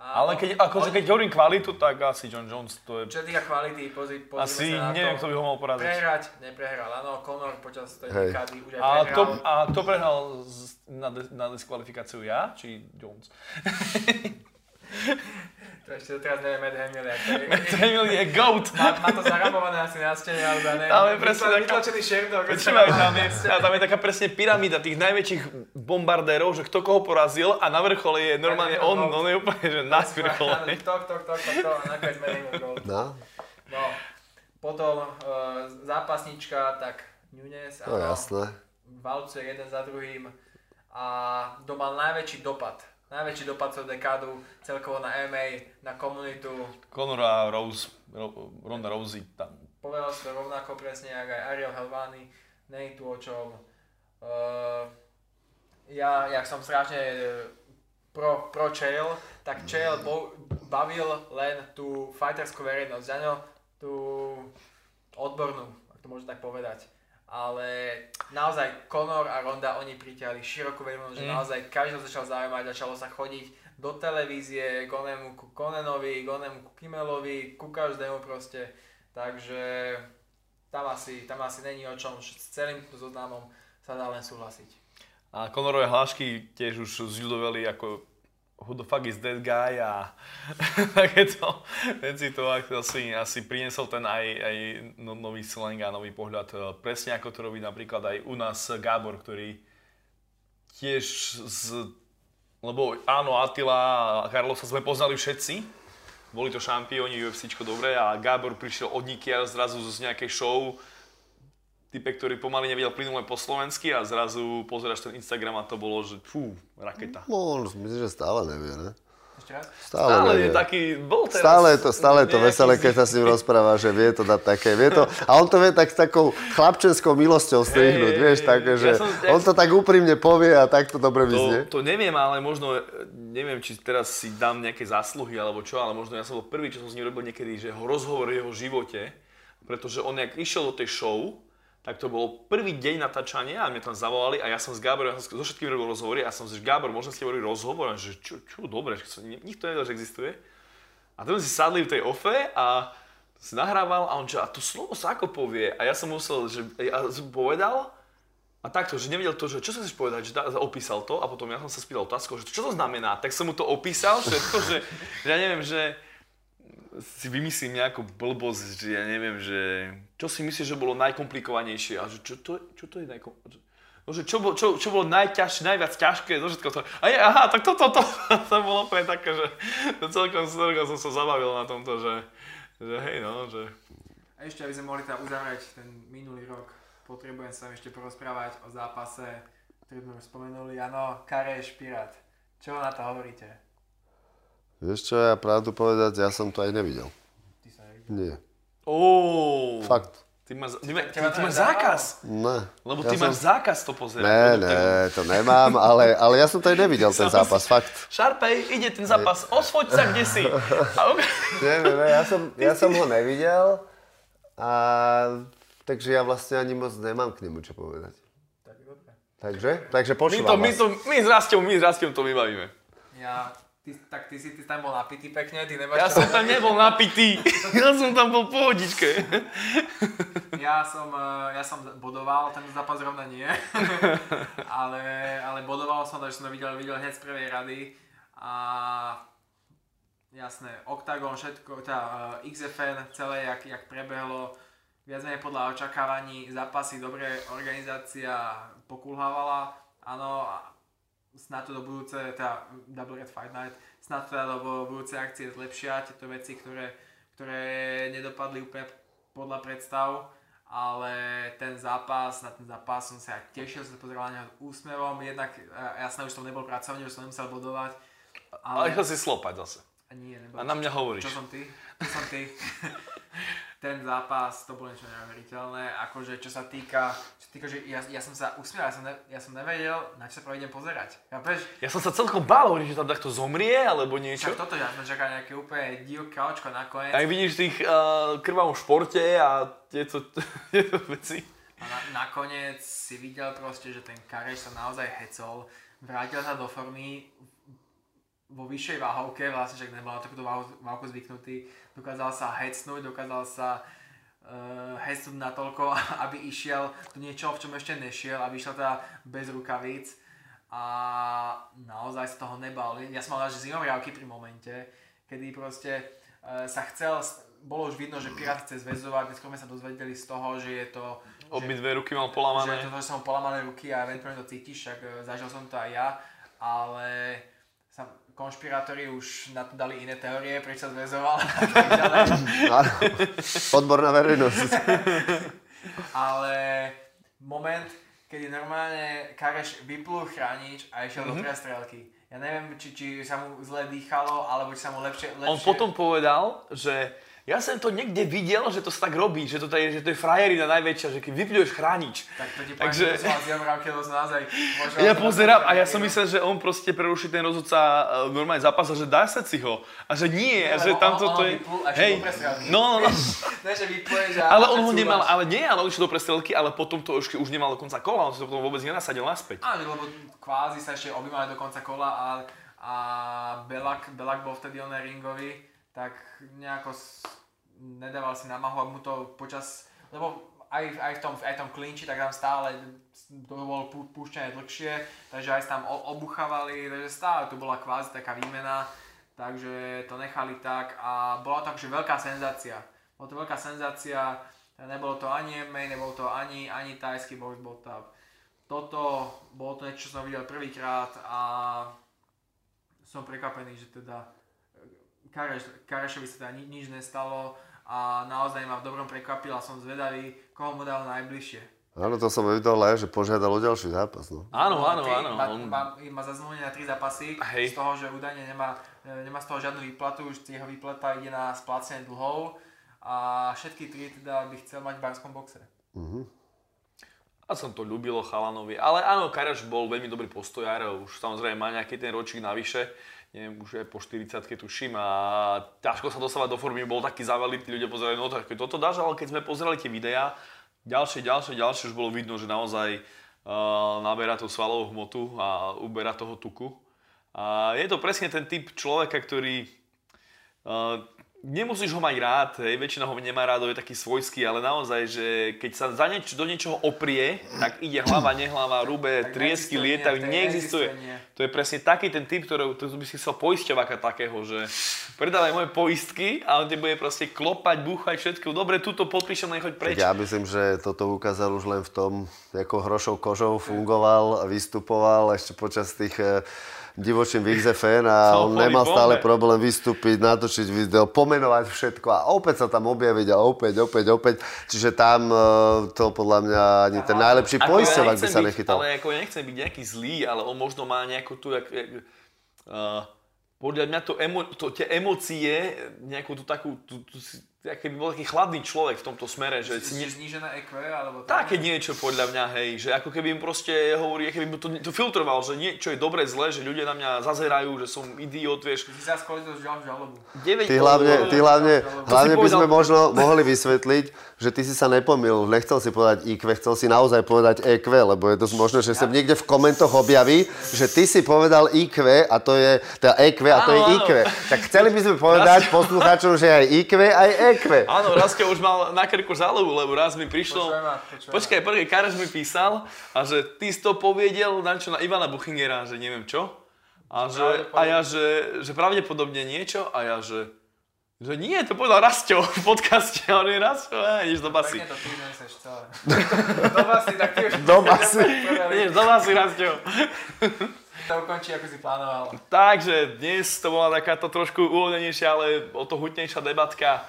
A: Ale keď, akože keď hovorím kvalitu, tak asi John Jones to je...
C: Čo týka kvality, pozri, pozri
A: Asi sa na neviem, kto by ho mohol poraziť.
C: Prehrať, neprehral. Áno, Conor počas tej dekády už aj
A: a prehral. To, a to prehral na, na diskvalifikáciu ja, či Jones?
C: To ešte teraz neviem, Matt Hamill,
A: Matt Hamill je GOAT.
C: Má, má to zaramované asi na stene, ale neviem.
A: Tam je presne taká...
C: Vytlačený Sherdog.
A: Tam je, a tam je taká presne pyramída tých najväčších bombardérov, že kto koho porazil a na vrchole je normálne on, on je úplne, že na vrchole.
C: Kto, kto, kto, kto, kto, a nakoniec Matt Hamill GOAT. No. No. Potom uh, zápasnička, tak Nunes.
B: No jasné.
C: Valcuje jeden za druhým a doma najväčší dopad najväčší dopad celú dekádu celkovo na MMA, na komunitu.
A: Conor a Rose, Ronda Rousey tam.
C: Povedal si to rovnako presne, ako aj Ariel Helvani, je tu o čom. Uh, ja, jak som strašne e, pro, pro Chael, tak Chael bo, bavil len tú fighterskú verejnosť, ano, tú odbornú, ak to môžem tak povedať ale naozaj Conor a Ronda, oni pritiahli širokú verejnosť, mm. že naozaj každý začal zaujímať, začalo sa chodiť do televízie, Gonemu ku Konenovi, Gonemu ku Kimelovi, ku každému proste, takže tam asi, tam asi není o čom, s celým zoznamom sa dá len súhlasiť.
A: A Conorové hlášky tiež už zľudovali ako who the fuck is that guy a takéto veci to asi, asi priniesol ten aj, aj no, nový slang a nový pohľad. E, presne ako to robí napríklad aj u nás Gábor, ktorý tiež z... Lebo áno, Attila a Carlosa sme poznali všetci, boli to šampióni UFCčko dobre a Gábor prišiel od nikia zrazu z nejakej show, type, ktorý pomaly nevedel plynule po slovensky a zrazu pozeráš ten Instagram a to bolo, že fú, raketa.
B: No, myslím, že stále nevie, ne?
C: Stále,
A: stále je taký, bol teraz...
B: Stále je to, stále to veselé, keď sa s ním rozpráva, že vie to dať také, vie to, a on to vie tak s takou chlapčenskou milosťou strihnúť, hey, vieš, tak, že ja som, ja on to tak úprimne povie a tak to dobre vyznie.
A: To, to neviem, ale možno, neviem, či teraz si dám nejaké zásluhy alebo čo, ale možno ja som bol prvý, čo som s ním robil niekedy, že ho rozhovor o jeho živote, pretože on jak išiel do tej show, tak to bol prvý deň natáčania a mňa tam zavolali a ja som s Gáborom, ja som so všetkými robil rozhovory a som si, že Gábor, môžem s tebou robiť rozhovor? A že čo, čo, dobre, že nikto nevedel, že existuje. A potom si sadli v tej ofe a si nahrával a on že, a to slovo sa ako povie? A ja som musel, že ja som povedal a takto, že nevedel to, že čo sa chceš povedať, že da, opísal to a potom ja som sa spýtal otázku, že čo to znamená, tak som mu to opísal všetko, že, že ja neviem, že si vymyslím nejakú blbosť, že ja neviem, že čo si myslíš, že bolo najkomplikovanejšie a že čo to, čo to je najkomplikovanejšie? No, čo, bolo, čo, čo bolo najťažšie, najviac ťažké, zo všetko to. A je, aha, tak toto, to, to, to bolo úplne také, že celkom, celkom som sa zabavil na tomto, že, že hej no, že...
C: A ešte, aby sme mohli teda uzavrieť ten minulý rok, potrebujem sa ešte porozprávať o zápase, ktorý sme už spomenuli, áno, Kareš Pirát. Čo na to hovoríte?
B: Vieš čo, ja pravdu povedať, ja som to aj nevidel.
C: Ty sa nevidel?
B: Nie.
A: Oh.
B: Fakt.
A: Ty, má, ty, ty, ty, ty máš zákaz.
B: Ne.
A: Lebo ty ja máš som... zákaz to pozerať.
B: Ne, ne, to nemám, ale, ale ja som to aj nevidel, ten zápas, fakt.
A: Šarpej, ide ten zápas, osvoď sa, kde si.
B: ne, ne, ne, ja som, ja som ho nevidel a takže ja vlastne ani moc nemám k nemu čo povedať. Takže, takže počúvam
A: my to, my, to, my s Rastom, my s Rastom to vybavíme.
C: Ja Ty, tak ty si ty tam bol napitý pekne, ty nemáš...
A: Ja čo... som tam nebol napitý, ja som tam bol pohodičke.
C: ja som, eh, ja som bodoval, ten zápas rovna nie, ale, ale bodoval som, takže som to videl, videl hneď z prvej rady. A jasné, Octagon, všetko, teda eh, XFN celé, jak, jak prebehlo, viac menej podľa očakávaní, zápasy, dobré, organizácia pokulhávala, áno, snad to do budúce, teda Double Red Fight Night, snad teda do budúce akcie zlepšia tieto veci, ktoré, ktoré nedopadli úplne podľa predstav, ale ten zápas, na ten zápas som sa tešil, som sa pozeral na neho úsmevom, jednak jasné, už som nebol pracovný, už som nemusel bodovať.
A: Ale, ale si slopať zase.
C: A nie, nebo...
A: A na mňa hovoríš.
C: Čo som ty? Čo som ty? Ten zápas, to bolo niečo neuveriteľné. Akože čo sa týka, čo týka že ja, ja som sa usmiel, ja som, ne, ja som nevedel, na čo sa prvé idem pozerať. Chápeš?
A: Ja som sa celkom bál, hovorím, že tam takto zomrie, alebo niečo.
C: Však toto, ja som čakal nejaké úplne divoké očko nakoniec.
A: Tak vidíš tých uh, krvavom športe a tieto, tieto veci.
C: A na, nakoniec si videl proste, že ten Kareš sa naozaj hecol, vrátil sa do formy vo vyššej váhovke, vlastne však na takúto váhovku zvyknutý, dokázal sa hecnúť, dokázal sa uh, hecnúť natoľko, aby išiel do niečoho, v čom ešte nešiel, aby išiel teda bez rukavíc a naozaj sa toho nebal. Ja som mal že zimomriavky pri momente, kedy proste uh, sa chcel, bolo už vidno, že Pirát chce zväzovať, neskôr sme sa dozvedeli z toho, že je to...
A: Obidve ruky mal polamané.
C: Že to, že som polamané ruky a eventuálne to cítiš, však uh, zažil som to aj ja, ale konšpirátori už na to dali iné teórie, prečo sa zväzoval
B: Odborná verejnosť.
C: Ale moment, kedy normálne Kareš vyplul chránič a išiel mm-hmm. do mhm. prestrelky. Ja neviem, či, či sa mu zle dýchalo, alebo či sa mu lepšie, lepšie...
A: On potom povedal, že ja som to niekde videl, že to sa tak robí, že to, je, že to je frajerina najväčšia, že keď vypľuješ chránič.
C: Tak to ti Takže... naozaj...
A: Ja pozerám a ja som myslel, že on proste preruší ten rozhodca uh, normálne zápas a že dá sa si ho. A že nie, nie že tam to je...
C: Hej,
A: no, no, no.
C: ne, že vypluješ a...
A: Ale on ho nemal, ale nie, ale on išiel do prestrelky, ale potom to už, už nemal do konca kola, on sa to potom vôbec nenasadil naspäť.
C: Áno, lebo kvázi sa ešte objímali do konca kola a, a Belak, Belak bol vtedy on ringový, tak nejako nedával si námahu a mu to počas, lebo aj, aj, v tom, aj tom klinči, tak tam stále to bolo púšťané dlhšie, takže aj tam obuchávali, takže stále to bola kvázi taká výmena, takže to nechali tak a bola to akože veľká senzácia. Bola to veľká senzácia, nebolo to ani MMA, nebolo to ani, ani tajský box, bol to toto, bolo to niečo, čo som videl prvýkrát a som prekvapený, že teda Kareš, Karešovi sa teda nič nestalo, a naozaj ma v dobrom prekvapil a som zvedavý, koho mu dal najbližšie.
B: Áno, to som videl aj, že požiadal o ďalší zápas. No.
A: Áno, áno, áno.
C: Má, on... má, má na tri zápasy, Hej. z toho, že údajne nemá, e, nemá z toho žiadnu výplatu, už jeho výplata ide na splácenie dlhov a všetky tri teda by chcel mať v barskom boxe. Uh-huh.
A: A som to ľúbilo Chalanovi. Ale áno, Karaš bol veľmi dobrý postojár, už samozrejme má nejaký ten ročík navyše neviem, už je po 40 tuším a ťažko sa dostávať do formy, bol taký závelitý, ľudia pozerali, no tak toto dáš, ale keď sme pozerali tie videá, ďalšie, ďalšie, ďalšie, už bolo vidno, že naozaj uh, naberá tú svalovú hmotu a uberá toho tuku. A je to presne ten typ človeka, ktorý uh, nemusíš ho mať rád, hej, väčšina ho nemá rád, je taký svojský, ale naozaj, že keď sa za nieč, do niečoho oprie, tak ide hlava, nehlava, rúbe, triesky, lietajú, neexistuje. To je presne taký ten typ, ktorý to by si chcel poisťováka takého, že predávaj moje poistky a on ti bude proste klopať, búchať všetko. Dobre, túto podpíšem, nechoď preč.
B: Ja myslím, že toto ukázal už len v tom, ako hrošou kožou fungoval, vystupoval ešte počas tých eh, divočím v XFN a on nemal bombe. stále problém vystúpiť, natočiť video, pomenovať všetko a opäť sa tam objaviť a opäť, opäť, opäť. Čiže tam uh, to podľa mňa ani ten najlepší poisťovák ja by sa nechytal.
A: Ale ako ja nechcem byť nejaký zlý, ale on možno má nejakú tu, jak, jak, uh, podľa mňa to, emo, to, tie emócie, nejakú tú takú, tú, tú, keby bol taký chladný človek v tomto smere. Že
C: si, ne... znížené EQ alebo
A: Také niečo podľa mňa, hej, že ako keby im proste hovorí, keby to, to filtroval, že niečo je dobre, zlé, že ľudia na mňa zazerajú, že som idiot, vieš.
C: Ty si to žalobu.
B: Ty hlavne, ty hlavne, hlavne by sme možno mohli vysvetliť, že ty si sa nepomil, nechcel si povedať IQ, chcel si naozaj povedať EQ, lebo je dosť možné, že sa niekde v komentoch objaví, že ty si povedal IQ a to je, teda EQ a to je IQ. Tak chceli by sme povedať poslucháčom, že aj IQ, aj EQ.
A: Áno, Rasko už mal na krku zálohu, lebo raz mi prišlo... Počkaj, počkaj, Kareš mi písal a že ty si to poviedel na čo na Ivana Buchingera, že neviem čo. A, že, a ja, že, že pravdepodobne niečo a ja, že že nie, to povedal Rastio v podcaste, a on je Rastio, a ideš do basy.
C: Pekne to ty neseš celé. do basy, tak ty už...
B: Do basy.
A: Ideš do basy,
C: to ukončí, ako si plánoval.
A: Takže dnes to bola takáto trošku uvoľnenejšia, ale o to hutnejšia debatka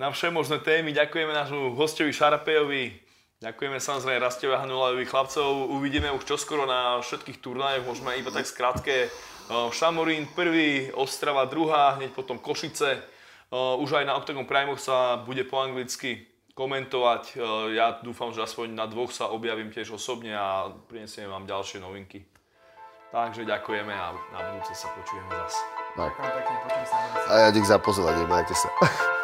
A: na všemožné témy. Ďakujeme nášmu hostovi Šarapejovi. Ďakujeme samozrejme Rastevi Hanulajovi chlapcov. Uvidíme už čoskoro na všetkých turnajoch, môžeme iba tak skrátke. Šamorín prvý, Ostrava druhá, hneď potom Košice. Už aj na Octagon Primoch sa bude po anglicky komentovať. Ja dúfam, že aspoň na dvoch sa objavím tiež osobne a prinesieme vám ďalšie novinky. Takže ďakujeme a na budúce sa počujeme zase.
B: Tak. A ja dík za pozvanie, majte sa.